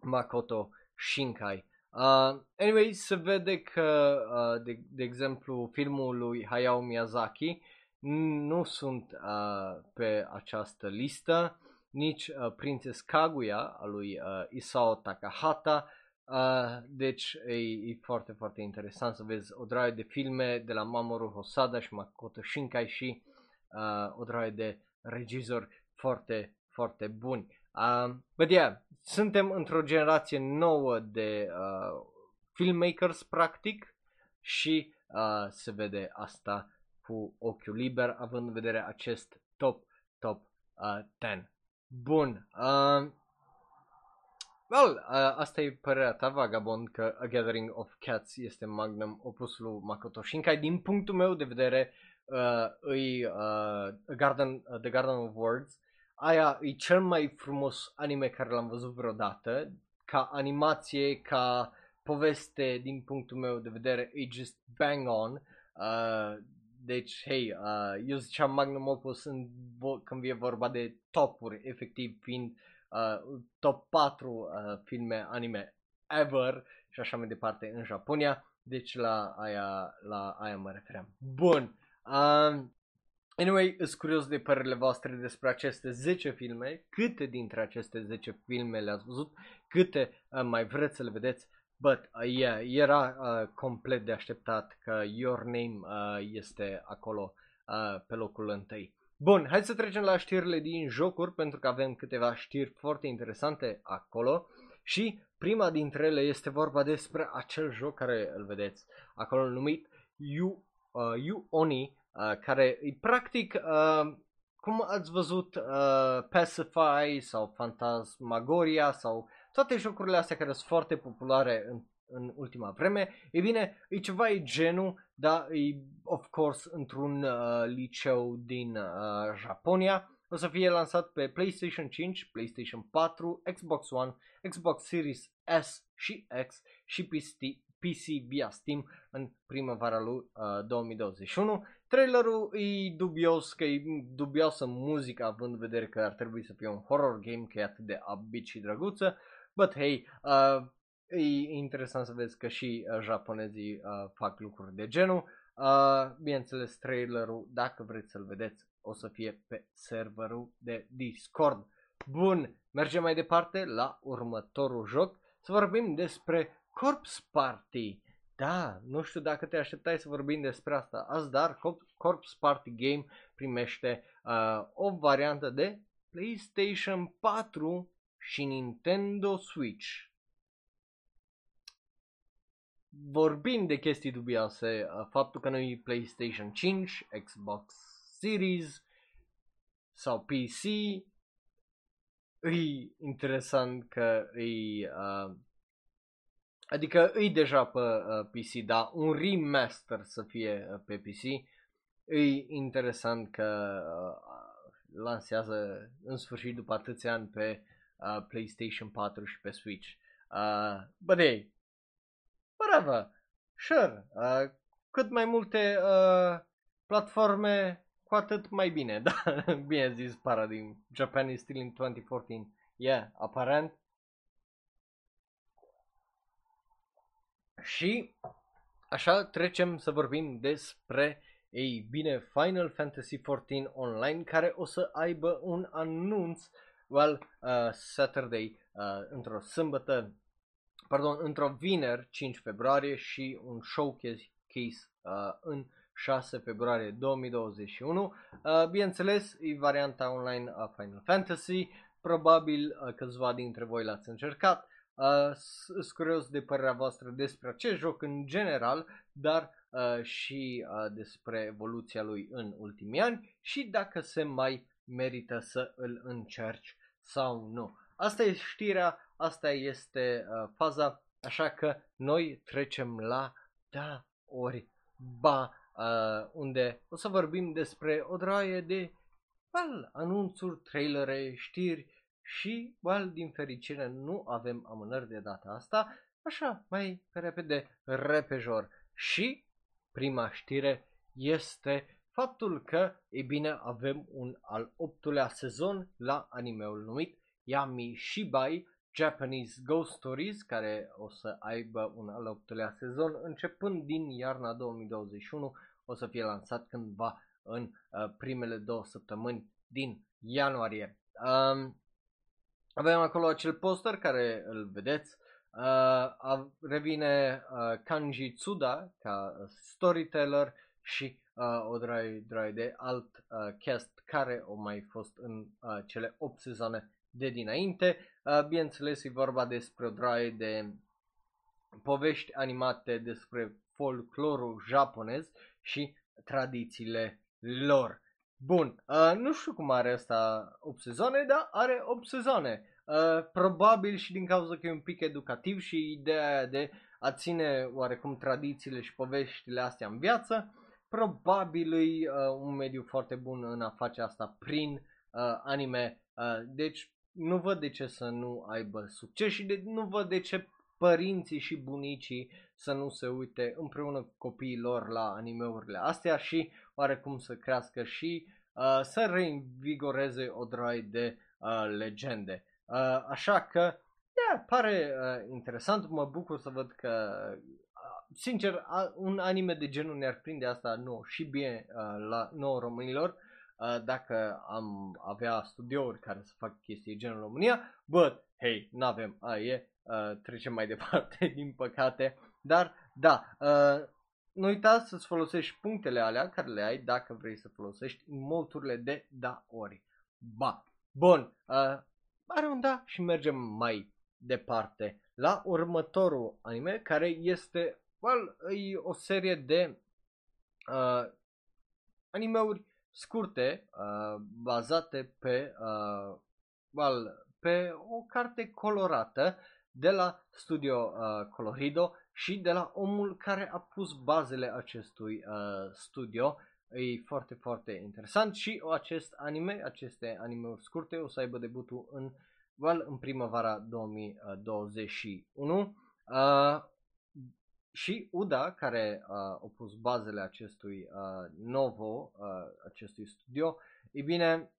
Makoto Shinkai. Uh, anyway, se vede că, uh, de, de exemplu, filmul lui Hayao Miyazaki nu sunt uh, pe această listă, nici uh, Princess Kaguya a lui uh, Isao Takahata, uh, deci e, e foarte, foarte interesant să vezi o draie de filme de la Mamoru Hosada și Makoto Shinkai și uh, o draie de regizori foarte, foarte buni. Uh, but yeah, suntem într-o generație nouă de uh, filmmakers, practic, și uh, se vede asta cu ochiul liber, având în vedere acest top, top uh, 10. Bun. Uh, well, uh, asta e părerea ta, Vagabond, că A Gathering of Cats este magnum opus lui Makoto Shinkai. Din punctul meu de vedere, uh, îi uh, Garden, uh, The Garden of Words. Aia e cel mai frumos anime care l-am văzut vreodată. Ca animație, ca poveste, din punctul meu de vedere, e just bang on. Uh, deci, hei, uh, eu ziceam Magnum Opus în, când e vorba de topuri, efectiv fiind uh, top 4 uh, filme anime ever și așa mai departe în Japonia. Deci la aia, la aia mă refeream. Bun. Uh, anyway, sunt curios de părerile voastre despre aceste 10 filme. Câte dintre aceste 10 filme le-ați văzut? Câte uh, mai vreți să le vedeți? But, uh, yeah, era uh, complet de așteptat că Your Name uh, este acolo uh, pe locul întâi. Bun, hai să trecem la știrile din jocuri, pentru că avem câteva știri foarte interesante acolo. Și prima dintre ele este vorba despre acel joc care îl vedeți acolo numit You, uh, you Oni, uh, care e practic, uh, cum ați văzut, uh, Pacify sau Phantasmagoria sau toate jocurile astea care sunt foarte populare în, în ultima vreme, e bine, e ceva e genul, dar e, of course, într-un uh, liceu din uh, Japonia. O să fie lansat pe PlayStation 5, PlayStation 4, Xbox One, Xbox Series S și X și PC, PC via Steam în primăvara lui uh, 2021. Trailerul e dubios, că e dubioasă muzica având în vedere că ar trebui să fie un horror game, că e atât de abit și drăguță. But hey, uh, e interesant să vezi că și uh, japonezii uh, fac lucruri de genul. Uh, bineînțeles, trailerul, dacă vreți să-l vedeți, o să fie pe serverul de Discord. Bun, mergem mai departe la următorul joc. Să vorbim despre Corpse Party. Da, nu știu dacă te așteptai să vorbim despre asta azi, dar Corpse Party Game primește uh, o variantă de PlayStation 4 și Nintendo Switch. Vorbim de chestii dubioase, uh, faptul că nu e PlayStation 5, Xbox Series sau PC, e interesant că e, uh, adică e deja pe uh, PC, dar un remaster să fie uh, pe PC, e interesant că uh, lansează în sfârșit după atâția ani pe uh, PlayStation 4 și pe Switch. Uh, but hey, whatever, sure, uh, cât mai multe uh, platforme, cu atât mai bine, da, bine zis Paradigm, Japan is still in 2014, yeah, aparent. Și așa trecem să vorbim despre ei bine, Final Fantasy XIV Online care o să aibă un anunț uh, well, uh, Saturday, uh, într-o sâmbătă, pardon, într-o vineri, 5 februarie și un showcase case uh, în 6 februarie 2021. Uh, bineînțeles, e varianta online a Final Fantasy, probabil uh, câțiva dintre voi l-ați încercat. Uh, sunt curios de părerea voastră despre acest joc în general, dar uh, și uh, despre evoluția lui în ultimii ani și dacă se mai merită să îl încerci sau nu. Asta e știrea, asta este uh, faza, așa că noi trecem la da ori ba, uh, unde o să vorbim despre o draie de well, anunțuri, trailere, știri și, well, din fericire nu avem amânări de data asta, așa, mai pe repede, repejor. Și prima știre este faptul că, e bine, avem un al optulea sezon la animeul numit Yami Shibai Japanese Ghost Stories, care o să aibă un al optulea sezon, începând din iarna 2021, o să fie lansat cândva în uh, primele două săptămâni din ianuarie. Um, avem acolo acel poster care îl vedeți. Uh, revine uh, Kanji Tsuda ca storyteller și uh, o drai, drai de alt uh, cast care au mai fost în uh, cele 8 sezoane de dinainte. Uh, bineînțeles, e vorba despre o draie de povești animate despre folclorul japonez și tradițiile lor. Bun, uh, nu știu cum are asta 8 sezoane, dar are 8 sezoane. Uh, probabil și din cauza că e un pic educativ și ideea de a ține oarecum tradițiile și poveștile astea în viață, probabil e uh, un mediu foarte bun în a face asta prin uh, anime. Uh, deci nu văd de ce să nu aibă succes și de, nu văd de ce părinții și bunicii să nu se uite împreună cu copiii lor la animeurile astea și oarecum să crească și uh, să reinvigoreze o droi de uh, legende. Uh, așa că, yeah, pare uh, interesant, mă bucur să văd că, uh, sincer, uh, un anime de genul ne-ar prinde asta nou și bine uh, la nouă românilor, uh, dacă am avea studiouri care să fac chestii genul România, but, hey, n-avem, uh, e, uh, trecem mai departe, din păcate, dar, da, uh, nu uita să-ți folosești punctele alea care le ai dacă vrei să folosești molturile de da ori. Ba. Bun, uh, are un da și mergem mai departe la următorul anime care este well, e o serie de uh, animeuri scurte uh, bazate pe uh, well, pe o carte colorată de la Studio uh, Colorido și de la omul care a pus bazele acestui uh, studio. E foarte, foarte interesant și acest anime, aceste anime-uri scurte o să aibă debutul în, well, în primăvara 2021. Uh, și Uda, care uh, a pus bazele acestui uh, novo, uh, acestui studio, e bine,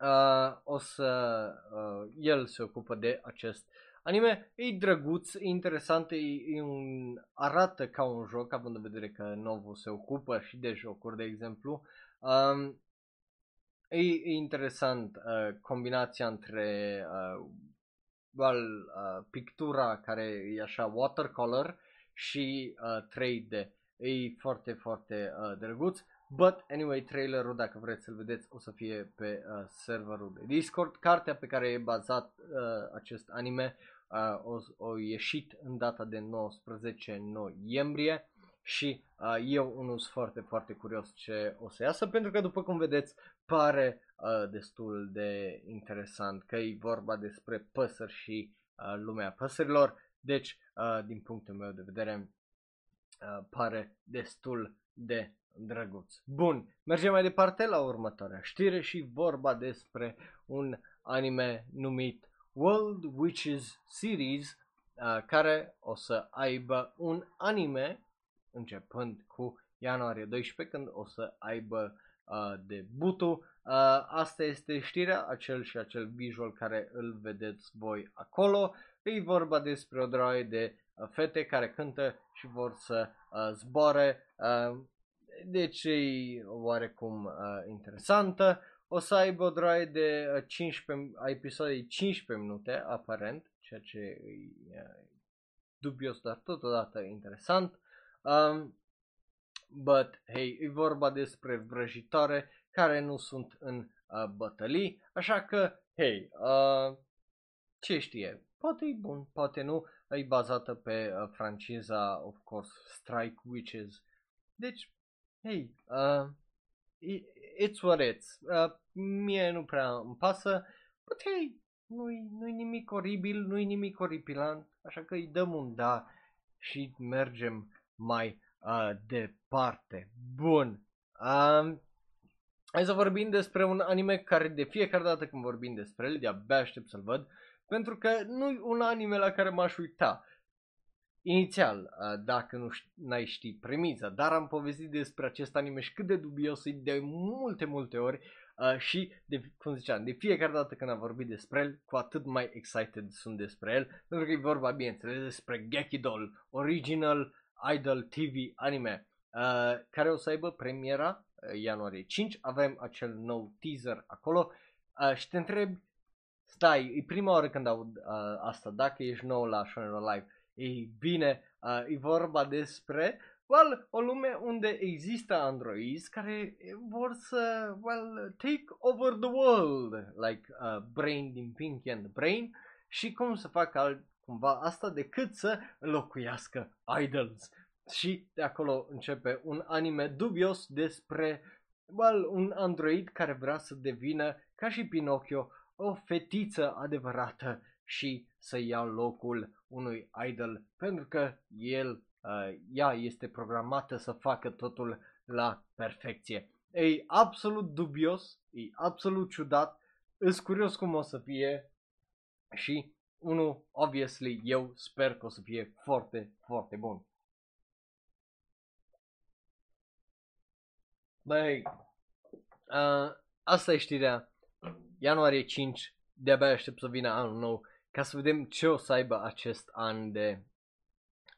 uh, o să, uh, el se ocupă de acest Anime e drăguț, e interesant, e, e un, arată ca un joc, având în vedere că Novo se ocupă și de jocuri, de exemplu. Um, e, e interesant uh, combinația între uh, well, uh, pictura care e așa watercolor și uh, 3D. E foarte, foarte uh, drăguț. But anyway, trailerul, dacă vreți să-l vedeți, o să fie pe uh, serverul de Discord. Cartea pe care e bazat uh, acest anime uh, o, o ieșit în data de 19 noiembrie și uh, eu unul sunt foarte, foarte curios ce o să iasă pentru că după cum vedeți pare uh, destul de interesant că e vorba despre păsări și uh, lumea păsărilor, deci uh, din punctul meu de vedere uh, pare destul de drăguț. Bun, mergem mai departe la următoarea știre și vorba despre un anime numit World Witches Series uh, care o să aibă un anime începând cu ianuarie 12 când o să aibă uh, debutul. Uh, asta este știrea, acel și acel visual care îl vedeți voi acolo. E vorba despre o droaie de uh, fete care cântă și vor să uh, zboare. Uh, deci e oarecum uh, interesantă o să aibă o droaie de 15, uh, episoade de 15 minute, aparent, ceea ce e uh, dubios, dar totodată interesant. Um, but, hey, e vorba despre vrăjitoare care nu sunt în uh, bătălii, așa că, hey, uh, ce știe, poate e bun, poate nu, e bazată pe uh, franciza, of course, Strike Witches. Deci, hey, uh, it's what it's. Uh, mie nu prea îmi pasă, but hey, nu-i, nu-i nimic oribil, nu-i nimic oripilant, așa că îi dăm un da și mergem mai uh, departe. Bun. Um, hai să vorbim despre un anime care de fiecare dată când vorbim despre el, de-abia aștept să-l văd, pentru că nu-i un anime la care m-aș uita inițial, uh, dacă nu n-ai ști premiza, dar am povestit despre acest anime și cât de dubios e de multe, multe ori uh, și, de, cum ziceam, de fiecare dată când am vorbit despre el, cu atât mai excited sunt despre el, pentru că e vorba, bineînțeles, despre Gekidol, Original Idol TV anime, uh, care o să aibă premiera uh, ianuarie 5, avem acel nou teaser acolo. Uh, și te întreb, stai, e prima oară când aud uh, asta, dacă ești nou la Shonen Live, ei bine, uh, e vorba despre well, o lume unde există androizi care vor să, well, take over the world, like uh, Brain din Pinky and the Brain, și cum să facă alt, cumva asta decât să înlocuiască idols. Și de acolo începe un anime dubios despre well, un android care vrea să devină, ca și Pinocchio, o fetiță adevărată și să ia locul unui idol pentru că el, uh, ea este programată să facă totul la perfecție. E absolut dubios, e absolut ciudat, îs curios cum o să fie și unul, obviously, eu sper că o să fie foarte, foarte bun. Băi, uh, asta e știrea. Ianuarie 5, de-abia aștept să vină anul nou ca să vedem ce o să aibă acest an de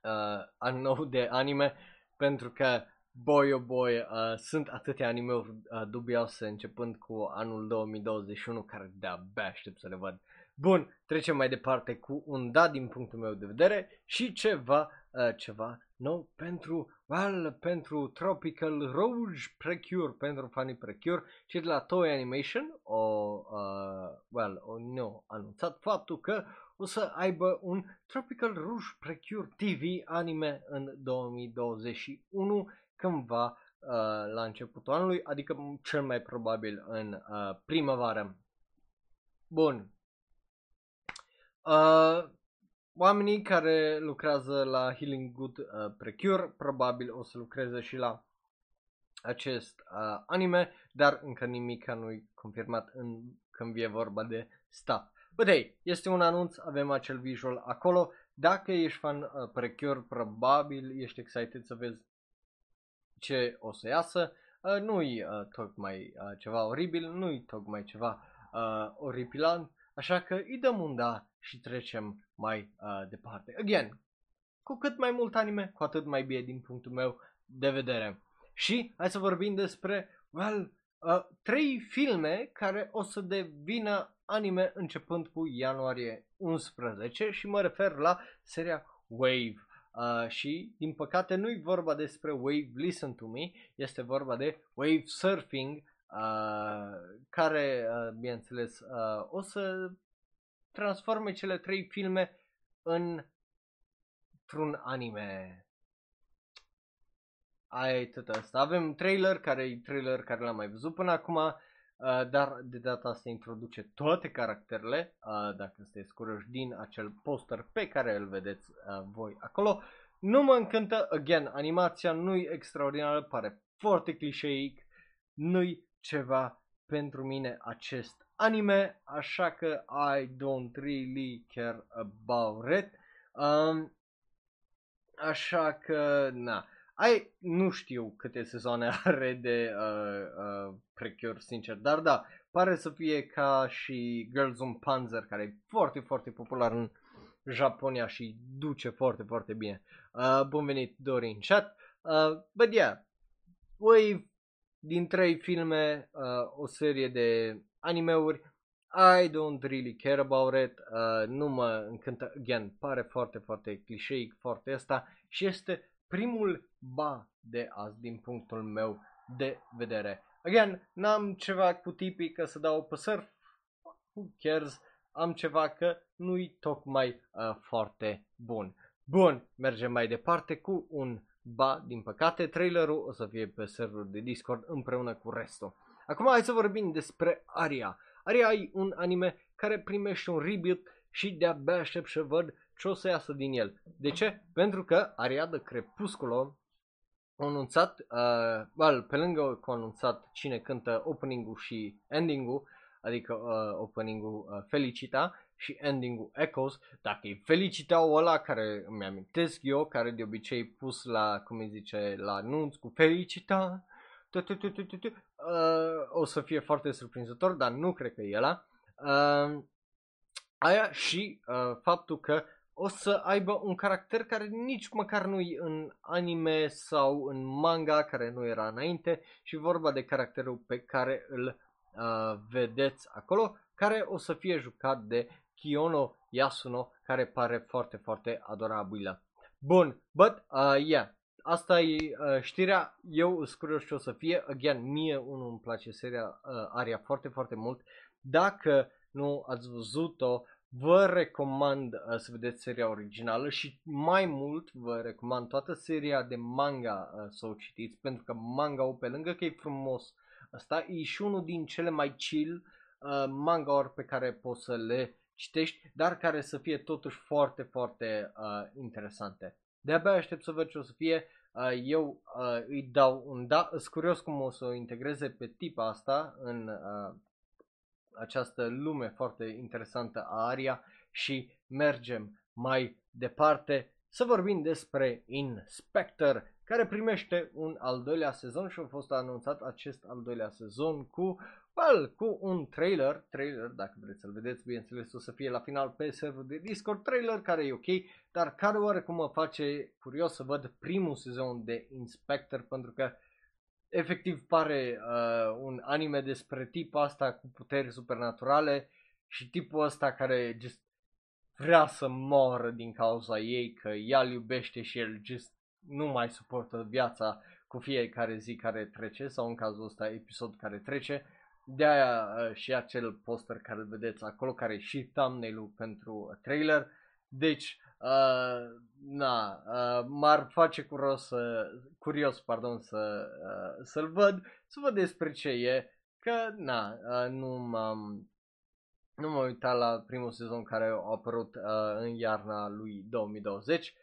uh, an nou de anime pentru că boy oh boy uh, sunt atâtea anime-uri uh, dubioase începând cu anul 2021 care de-abia aștept să le văd. Bun, trecem mai departe cu un da din punctul meu de vedere și ceva, uh, ceva nou pentru, well, pentru Tropical Rouge Precure, pentru Funny Precure și de la Toy Animation o, uh, well, o nou anunțat faptul că o să aibă un Tropical Rouge Precure TV anime în 2021 cândva uh, la începutul anului, adică cel mai probabil în uh, primăvară. Bun. Uh, oamenii care lucrează la Healing Good uh, Precure probabil o să lucreze și la acest uh, anime, dar încă nimic nu-i confirmat în, când e vorba de staff. But hey, este un anunț, avem acel visual acolo. Dacă ești fan uh, Precure, probabil ești excited să vezi ce o să iasă. Uh, nu-i uh, tocmai uh, ceva oribil, nu-i tocmai ceva uh, oripilant, așa că îi dăm un da și trecem mai uh, departe. Again, cu cât mai mult anime, cu atât mai bine din punctul meu de vedere. Și hai să vorbim despre, well, uh, trei filme care o să devină anime începând cu ianuarie 11 și mă refer la seria Wave. Uh, și din păcate nu-i vorba despre Wave Listen to Me, este vorba de Wave Surfing, uh, care, uh, bineînțeles, uh, o să transforme cele trei filme în un anime. Aia e tot asta. Avem trailer, care e trailer care l-am mai văzut până acum, uh, dar de data asta introduce toate caracterele, uh, dacă sunteți curioși, din acel poster pe care îl vedeți uh, voi acolo. Nu mă încântă, again, animația nu-i extraordinară, pare foarte clișeic, nu-i ceva pentru mine acest anime, așa că I don't really care about it. Um, așa că, na, ai, nu știu câte sezoane are de uh, uh, Precure, sincer, dar da, pare să fie ca și Girls on Panzer, care e foarte, foarte popular în Japonia și duce foarte, foarte bine. Uh, bun venit, Dorin chat. Uh, but yeah, Wave din trei filme, uh, o serie de animeuri, I don't really care about it, uh, nu mă încântă, again, pare foarte, foarte clișeic, foarte asta și este primul ba de azi din punctul meu de vedere. Again, n-am ceva cu tipii că să dau pe surf, who cares, am ceva că nu-i tocmai uh, foarte bun. Bun, mergem mai departe cu un ba, din păcate, trailerul o să fie pe serverul de Discord împreună cu restul. Acum hai să vorbim despre Aria. Aria e un anime care primește un reboot și de-abia aștept să văd ce o să iasă din el. De ce? Pentru că Aria de Crepusculo a anunțat, uh, well, pe lângă că a anunțat cine cântă opening-ul și ending-ul, adică uh, opening-ul uh, Felicita și ending-ul Echoes, dacă e Felicita ăla care îmi amintesc eu, care de obicei pus la, cum îi zice, la anunț cu Felicita, o să fie foarte surprinzător, dar nu cred că e ăla. Aia și faptul că o să aibă un caracter care nici măcar nu e în anime sau în manga, care nu era înainte, și vorba de caracterul pe care îl uh, vedeți acolo, care o să fie jucat de Kiyono Yasuno, care pare foarte, foarte adorabilă. Bun, but, uh, yeah, asta e uh, știrea, eu sunt curios ce o să fie, again, mie unul îmi place seria uh, Aria foarte, foarte mult, dacă nu ați văzut-o, vă recomand uh, să vedeți seria originală și mai mult vă recomand toată seria de manga uh, să o citiți, pentru că manga pe lângă că e frumos, ăsta e și unul din cele mai chill uh, manga-uri pe care poți să le citești, dar care să fie totuși foarte, foarte uh, interesante. De-abia aștept să văd ce o să fie. Uh, eu uh, îi dau un da. Sunt curios cum o să o integreze pe tipa asta în uh, această lume foarte interesantă a Aria și mergem mai departe să vorbim despre Inspector care primește un al doilea sezon și a fost anunțat acest al doilea sezon cu well, cu un trailer, trailer, dacă vreți să-l vedeți, bineînțeles o să fie la final pe serverul de Discord, trailer care e ok, dar care oarecum mă face curios să văd primul sezon de Inspector, pentru că efectiv pare uh, un anime despre tipul asta cu puteri supernaturale și tipul ăsta care just vrea să moară din cauza ei, că ea îl iubește și el just nu mai suportă viața cu fiecare zi care trece sau în cazul ăsta episod care trece. De aia uh, și acel poster care îl vedeți acolo, care e și thumbnail-ul pentru trailer. Deci, uh, na, uh, m-ar face curios, uh, curios pardon, să, uh, să-l văd, să văd despre ce e, că na, uh, nu m-am nu m-am uitat la primul sezon care a apărut uh, în iarna lui 2020.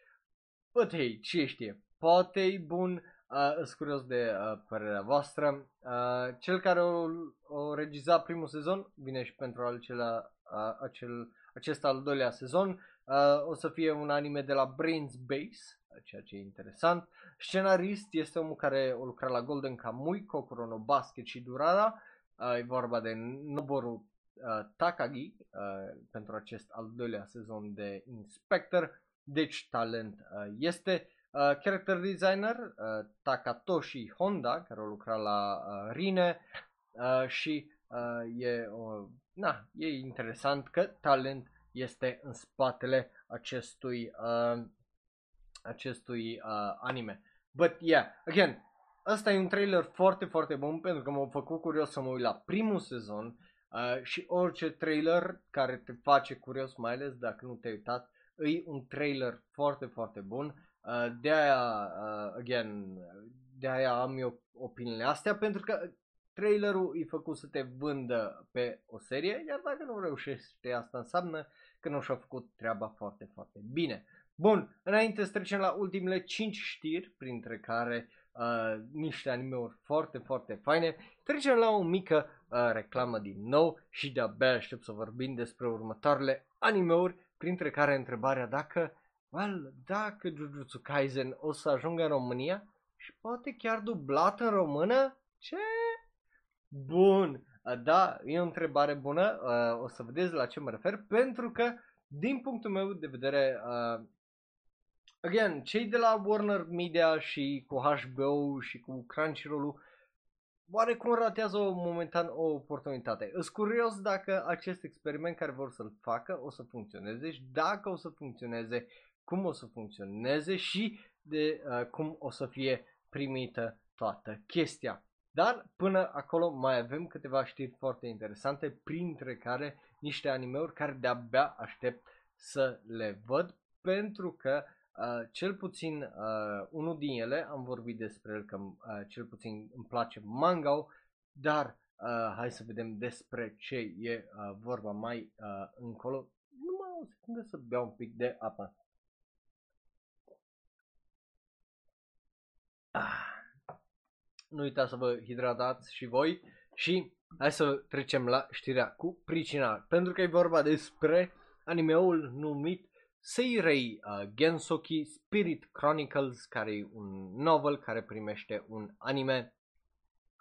But hey, ce știe, poate e bun, uh, sunt curios de uh, părerea voastră. Uh, cel care o, o regiza primul sezon vine și pentru acela, uh, acel, acest al doilea sezon. Uh, o să fie un anime de la Brains Base, ceea ce e interesant. Scenarist este omul care o lucra la Golden Kamui, Kokoro no Basket și Durara. Uh, e vorba de Noboru uh, Takagi uh, pentru acest al doilea sezon de Inspector. Deci talent uh, este. Uh, character designer uh, Takatoshi Honda, care a lucrat la uh, Rine uh, și uh, e, uh, na, e interesant că talent este în spatele acestui uh, acestui uh, anime. But yeah, again, ăsta e un trailer foarte, foarte bun pentru că m-a făcut curios să mă uit la primul sezon uh, și orice trailer care te face curios, mai ales dacă nu te-ai uitat, e un trailer foarte, foarte bun. Uh, de aia, uh, again, de aia am eu opiniile astea, pentru că trailerul e făcut să te vândă pe o serie, iar dacă nu reușește asta înseamnă că nu și-a făcut treaba foarte, foarte bine. Bun, înainte să trecem la ultimele 5 știri, printre care uh, niște animeuri foarte, foarte faine, trecem la o mică uh, reclamă din nou și de-abia aștept să vorbim despre următoarele animeuri, printre care întrebarea dacă well, dacă Jujutsu Kaisen o să ajungă în România și poate chiar dublat în română? Ce? Bun, da, e o întrebare bună, o să vedeți la ce mă refer, pentru că, din punctul meu de vedere, again, cei de la Warner Media și cu HBO și cu Crunchyroll oarecum ratează o, momentan o oportunitate. Îs curios dacă acest experiment care vor să-l facă o să funcționeze și dacă o să funcționeze, cum o să funcționeze și de uh, cum o să fie primită toată chestia. Dar până acolo mai avem câteva știri foarte interesante, printre care niște animeuri care de-abia aștept să le văd, pentru că uh, cel puțin uh, unul din ele, am vorbit despre el că uh, cel puțin îmi place manga dar uh, hai să vedem despre ce e uh, vorba mai uh, încolo. Numai o secundă să beau un pic de apă. Nu uitați să vă hidratați și voi și hai să trecem la știrea cu pricina. Pentru că e vorba despre animeul numit Seirei uh, Gensoki Spirit Chronicles, care e un novel care primește un anime.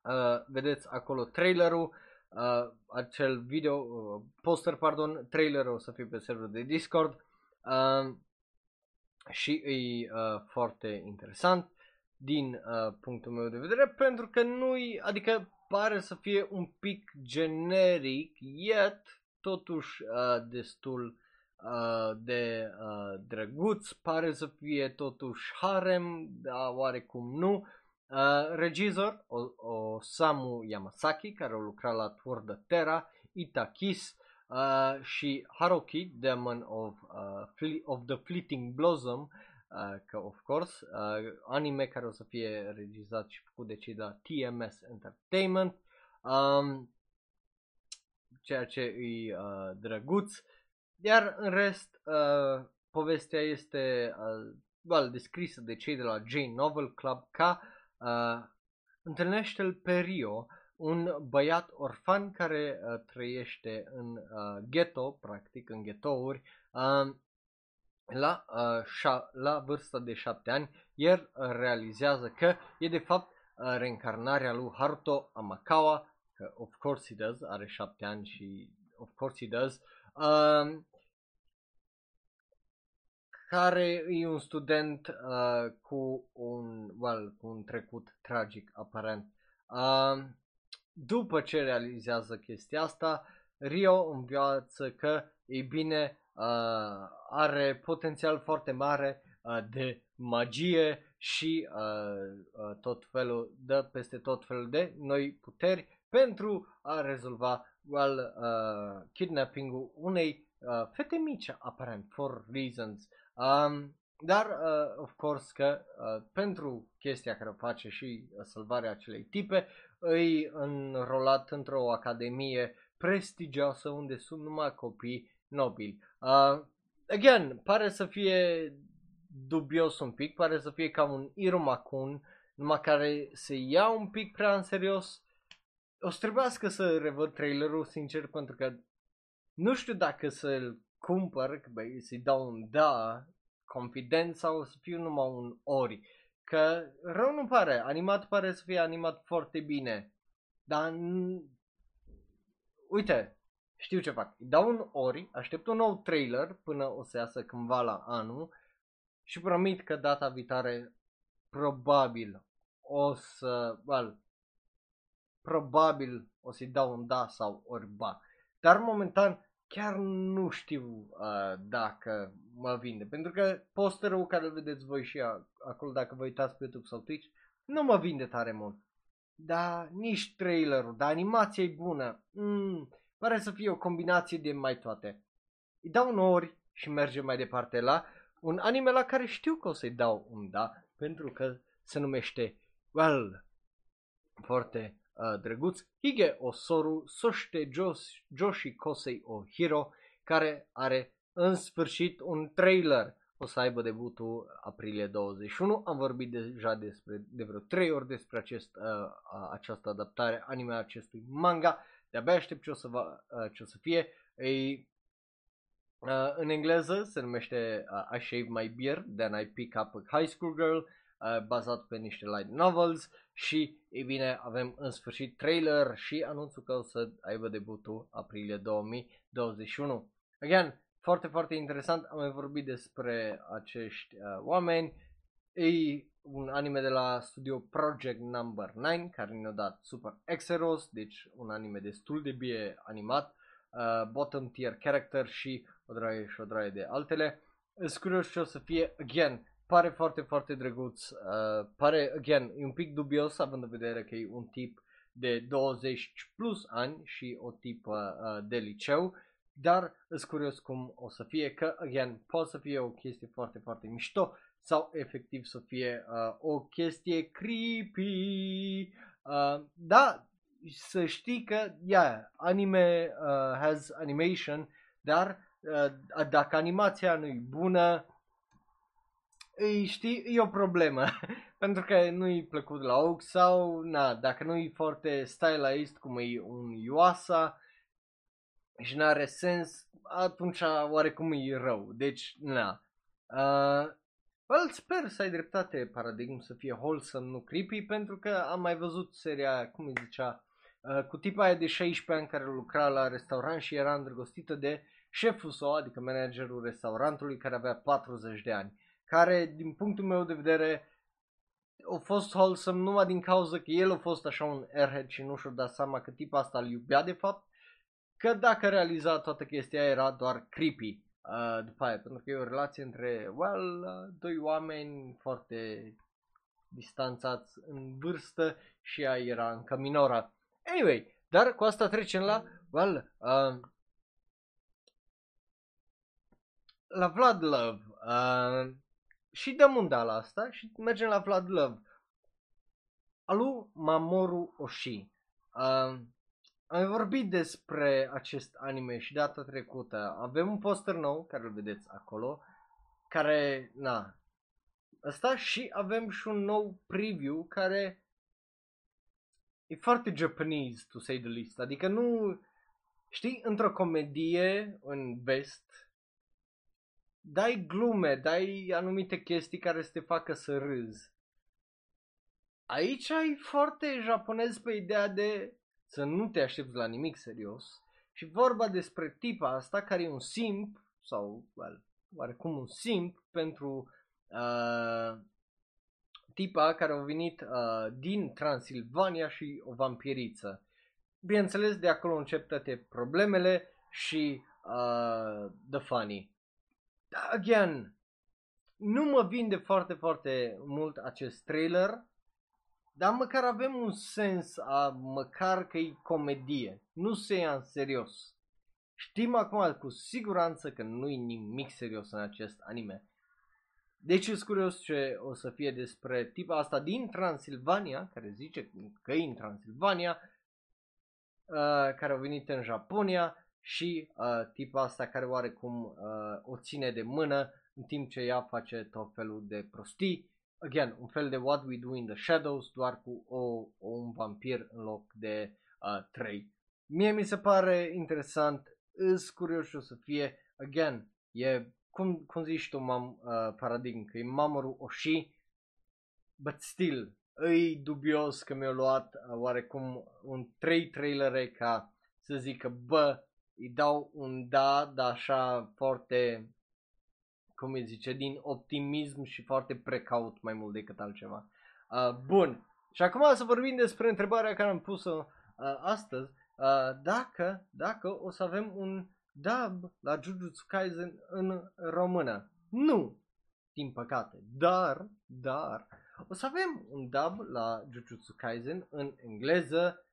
Uh, vedeți acolo trailerul, uh, acel video, uh, poster, pardon, trailerul o să fie pe serverul de Discord. Uh, și e uh, foarte interesant din uh, punctul meu de vedere, pentru că nu-i, adică pare să fie un pic generic, yet totuși uh, destul uh, de uh, drăguț, pare să fie totuși harem, dar oarecum nu. Uh, regizor, o, o Samu Yamasaki, care a lucrat la Tour de Terra, Itakis uh, și Haruki, Demon of, uh, Fle- of the Fleeting Blossom, uh, că of course, uh, anime care o să fie regizat și făcut de cei de la TMS Entertainment, um, ceea ce e uh, drăguț, iar în rest uh, povestea este uh, well, descrisă de cei de la J Novel Club ca uh, întâlnește-l pe Rio, un băiat orfan care uh, trăiește în uh, ghetto, practic în ghettouri, uh, la, uh, șa- la vârsta de șapte ani, el realizează că e de fapt uh, reîncarnarea lui Haruto Amakawa, că of course he does, are șapte ani și of course he does, uh, care e un student uh, cu un, well, cu un trecut tragic aparent. Uh, după ce realizează chestia asta, Rio înviață că, ei bine, uh, are potențial foarte mare uh, de magie și uh, uh, tot felul de peste tot felul de noi puteri pentru a rezolva well, uh, kidnapping-ul unei uh, fete mici, aparent, for reasons. Um, dar, uh, of course, că uh, pentru chestia care o face și uh, salvarea acelei tipe, îi înrolat într-o academie prestigioasă unde sunt numai copii nobili. Uh, again, pare să fie dubios un pic, pare să fie ca un Irmakun, numai care se ia un pic prea în serios. O să trebuiască să revăd trailerul, sincer, pentru că nu știu dacă să-l cumpăr, că băi, să-i dau un da, confident sau să fiu numai un ori. Că rău nu pare, animat pare să fie animat foarte bine. Dar, uite, știu ce fac. Îi dau un ori, aștept un nou trailer până o să iasă cândva la anul și promit că data viitoare probabil o să, well, probabil o să-i dau un da sau ori ba. Dar momentan chiar nu știu uh, dacă mă vinde. Pentru că posterul care îl vedeți voi și acolo dacă vă uitați pe YouTube sau Twitch, nu mă vinde tare mult. Da, nici trailerul, dar animația e bună. Mm, pare să fie o combinație de mai toate. Îi dau un ori și merge mai departe la un anime la care știu că o să-i dau un da, pentru că se numește, well, foarte uh, drăguț, Hige Osoru Soște Joshi Kosei O Hiro, care are în sfârșit un trailer. O să aibă debutul aprilie 21. Am vorbit deja despre, de vreo 3 ori despre acest, uh, această adaptare anime a acestui manga. De-abia aștept ce o să, va, uh, ce o să fie. Ei, uh, în engleză se numește uh, I Shave My Beard, Then I Pick Up a High School Girl, uh, bazat pe niște light novels și, e bine, avem în sfârșit trailer și anunțul că o să aibă debutul aprilie 2021. Again, foarte, foarte interesant, am mai vorbit despre acești uh, oameni. E un anime de la studio Project Number 9 care ne-a dat Super Exeros, deci un anime destul de bine animat, uh, bottom tier character și o draie și o draie de altele. Sunt curios ce o să fie, again, pare foarte, foarte drăguț, uh, pare, again, e un pic dubios având în vedere că e un tip de 20 plus ani și o tipă uh, de liceu, dar sunt curios cum o să fie, că, again, poate să fie o chestie foarte, foarte mișto sau efectiv să fie uh, o chestie creepy. Uh, da, să știi că, yeah, anime uh, has animation, dar uh, dacă animația nu e bună, îi știi, e o problemă. Pentru că nu-i plăcut la ochi sau, na, dacă nu e foarte stylized cum e un Yuasa și n-are sens, atunci oarecum e rău. Deci, na. Uh, well, sper să ai dreptate, Paradigm, să fie wholesome, nu creepy, pentru că am mai văzut seria, cum îi zicea, uh, cu tipa aia de 16 ani care lucra la restaurant și era îndrăgostită de șeful său, adică managerul restaurantului care avea 40 de ani care, din punctul meu de vedere, a fost wholesome numai din cauza că el a fost așa un airhead și nu și-a dat seama că tipa asta îl iubea de fapt, că dacă realiza toată chestia era doar creepy. Uh, după aia, pentru că e o relație între, well, uh, doi oameni foarte distanțați în vârstă și ea era încă minoră. Anyway, dar cu asta trecem la, well, uh, la Vlad Love. Uh, și dăm un da la asta și mergem la Vlad Love. Alu Mamoru Oshii. Uh, am vorbit despre acest anime și data trecută. Avem un poster nou, care îl vedeți acolo, care, na, ăsta și avem și un nou preview care e foarte Japanese, to say the least. Adică nu, știi, într-o comedie în vest, dai glume, dai anumite chestii care să te facă să râzi. Aici ai foarte japonez pe ideea de să nu te aștepți la nimic serios și vorba despre tipa asta care e un simp sau well, oarecum un simp pentru uh, tipa care a venit uh, din Transilvania și o vampiriță. Bineînțeles, de acolo încep toate problemele și uh, the funny. Again, nu mă vinde foarte, foarte mult acest trailer, dar măcar avem un sens a măcar că e comedie. Nu se ia în serios. Știm acum cu siguranță că nu e nimic serios în acest anime. Deci sunt curios ce o să fie despre tipa asta din Transilvania, care zice că e în Transilvania, uh, care a venit în Japonia și uh, tipa asta care oarecum uh, o ține de mână în timp ce ea face tot felul de prostii again, un fel de What We Do in the Shadows, doar cu o, o un vampir în loc de uh, trei. Mie mi se pare interesant, îs curios o să fie, again, e, cum, cum zici tu, mam, uh, paradigm, că e Mamoru Oshii, but still, îi dubios că mi-a luat uh, oarecum un trei trailere ca să zică, bă, îi dau un da, dar așa foarte cum îi zice, din optimism și foarte precaut mai mult decât altceva. Uh, bun, și acum să vorbim despre întrebarea care am pus-o uh, astăzi, uh, dacă, dacă o să avem un dub la Jujutsu Kaisen în română. Nu, din păcate, dar, dar, o să avem un dub la Jujutsu Kaisen în engleză,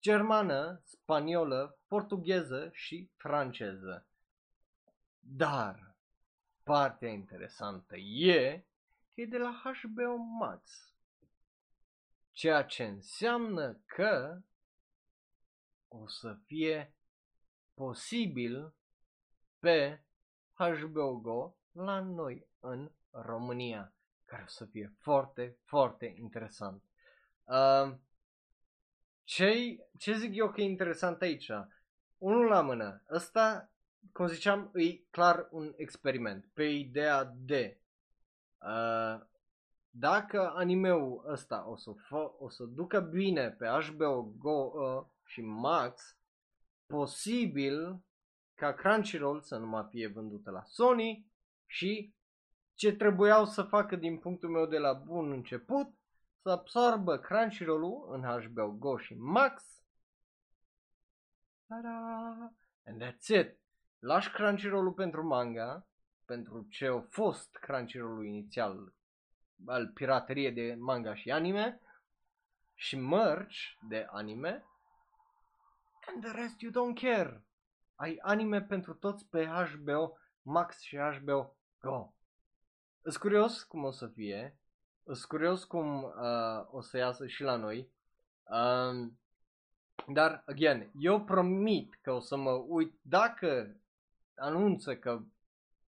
germană, spaniolă, portugheză și franceză. Dar, partea interesantă e că e de la HBO Max. Ceea ce înseamnă că o să fie posibil pe HBO Go la noi în România, care o să fie foarte, foarte interesant. Uh, ce, ce zic eu că e interesant aici? Unul la mână, ăsta cum ziceam, e clar un experiment pe ideea de uh, dacă animeul ăsta o să, fă, o să ducă bine pe HBO Go uh, și Max, posibil ca Crunchyroll să nu mai fie vândută la Sony și ce trebuiau să facă din punctul meu de la bun început, să absorbă Crunchyroll-ul în HBO Go și Max. Ta-da! And that's it. Lași Crunchyroll-ul pentru manga, pentru ce a fost Crunchyroll-ul inițial al piraterie de manga și anime și merch de anime and the rest you don't care. Ai anime pentru toți pe HBO Max și HBO Go. Îs curios cum o să fie. Îs curios cum uh, o să iasă și la noi. Uh, dar, again, eu promit că o să mă uit dacă anunță că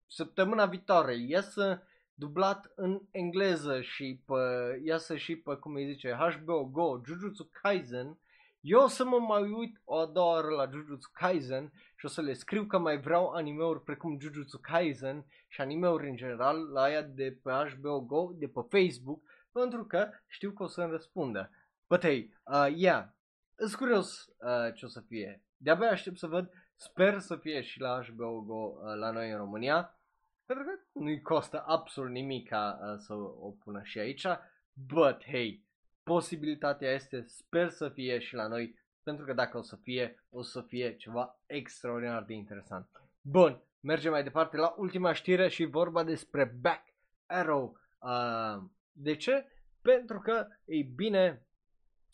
săptămâna viitoare iasă dublat în engleză și pe, iasă și pe, cum îi zice, HBO Go, Jujutsu Kaisen, eu o să mă mai uit o a doua oară la Jujutsu Kaisen și o să le scriu că mai vreau animeuri precum Jujutsu Kaisen și animeuri în general la aia de pe HBO Go, de pe Facebook, pentru că știu că o să-mi răspundă. But hey, uh, yeah, sunt curios uh, ce o să fie. De-abia aștept să văd Sper să fie și la HBO Go uh, la noi în România, pentru că nu-i costă absolut nimic ca uh, să o pună și aici, but hey, posibilitatea este, sper să fie și la noi, pentru că dacă o să fie, o să fie ceva extraordinar de interesant. Bun, mergem mai departe la ultima știre și vorba despre Back Arrow. Uh, de ce? Pentru că, ei bine,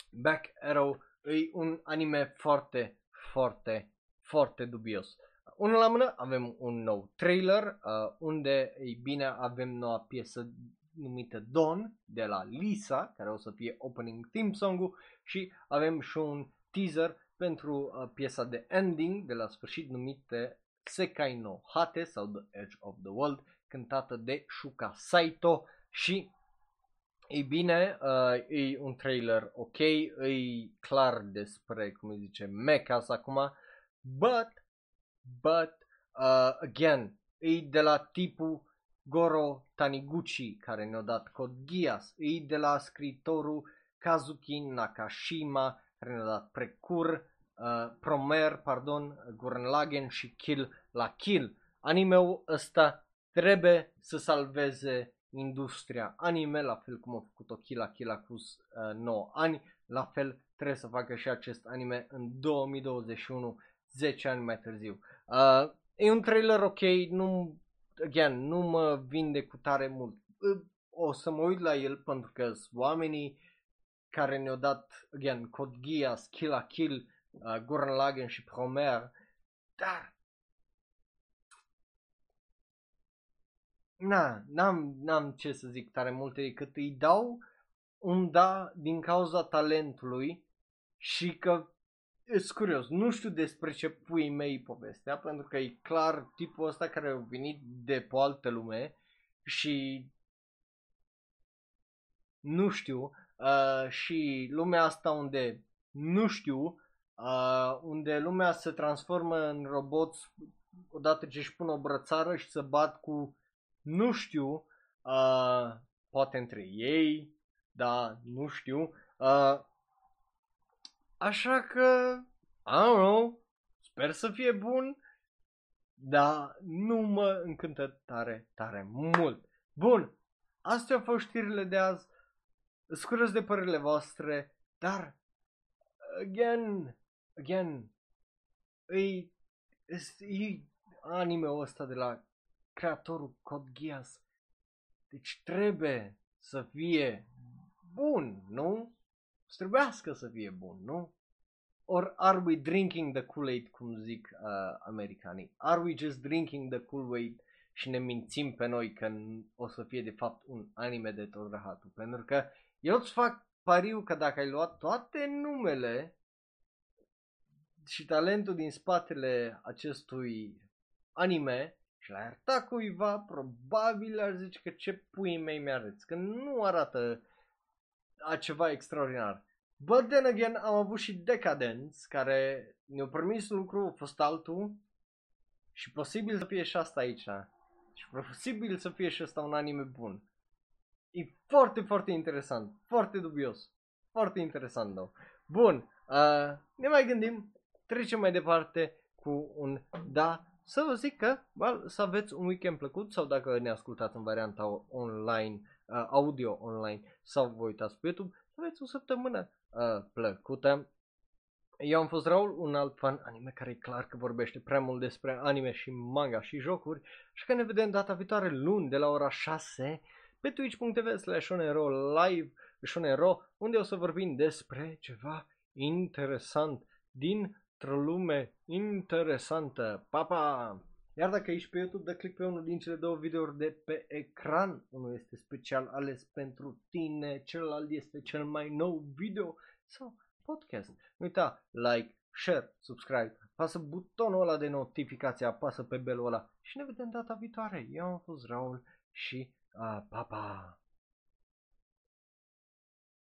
Back Arrow e un anime foarte, foarte, foarte dubios. Unul la mână avem un nou trailer uh, unde, ei bine, avem noua piesă numită Dawn de la Lisa, care o să fie opening theme song-ul și avem și un teaser pentru uh, piesa de ending de la sfârșit numită Sekai no Hate sau The Edge of the World, cântată de Shuka Saito și ei bine, uh, e un trailer ok, e clar despre, cum îi zice, mechas acum, but, but, uh, again, e de la tipul Goro Taniguchi, care ne-a dat Code Geass, e de la scritorul Kazuki Nakashima, care ne-a dat Precur, uh, Promer, pardon, Gurren Lagen și Kill la Kill. Animeul ăsta trebuie să salveze industria anime, la fel cum a făcut-o Kill la Kill acum uh, 9 ani, la fel trebuie să facă și acest anime în 2021, 10 ani mai târziu. Uh, e un trailer ok, nu, again, nu mă vinde cu tare mult. Uh, o să mă uit la el pentru că oamenii care ne-au dat, again, Code Geass, Kill la Kill, uh, Gurren Lagann și Promer, dar na, n-am, n-am ce să zic tare multe decât îi dau un da din cauza talentului și că e curios, nu știu despre ce pui mei povestea, pentru că e clar tipul ăsta care a venit de pe altă lume și nu știu, uh, și lumea asta unde nu știu, uh, unde lumea se transformă în roboți odată ce își pun o brățară și se bat cu nu știu, uh, poate între ei, da, nu știu. Uh, așa că, I don't know, sper să fie bun, dar nu mă încântă tare, tare mult. Bun, astea au fost știrile de azi. Scurăți de părerile voastre, dar, again, again, e, e anime-ul ăsta de la creatorul Code Geass. Deci trebuie să fie bun, nu? Să trebuiască să fie bun, nu? Or are we drinking the Kool-Aid, cum zic uh, americanii? Are we just drinking the Kool-Aid și ne mințim pe noi că o să fie de fapt un anime de tot rahatul? Pentru că eu îți fac pariu că dacă ai luat toate numele și talentul din spatele acestui anime și l-ai arătat cuiva, probabil ar zice că ce pui mei mi-arăți, că nu arată a ceva extraordinar. But then again, am avut și Decadence, care ne-au permis lucru, a fost altul și posibil să fie și asta aici. Și posibil să fie și asta un anime bun. E foarte, foarte interesant, foarte dubios, foarte interesant, nou. Bun, uh, ne mai gândim, trecem mai departe cu un da să vă zic că well, să aveți un weekend plăcut sau dacă ne ascultați în varianta online, uh, audio online sau vă uitați pe YouTube, să aveți o săptămână uh, plăcută. Eu am fost Raul, un alt fan anime care e clar că vorbește prea mult despre anime și manga și jocuri și că ne vedem data viitoare luni de la ora 6 pe twitch.tv slash live shonero unde o să vorbim despre ceva interesant din într-o lume interesantă. Papa! Iar dacă ești pe YouTube, dă click pe unul din cele două videouri de pe ecran. Unul este special ales pentru tine, celălalt este cel mai nou video sau podcast. Nu uita, like, share, subscribe, apasă butonul ăla de notificație, apasă pe belul ăla și ne vedem data viitoare. Eu am fost Raul și uh, pa, pa!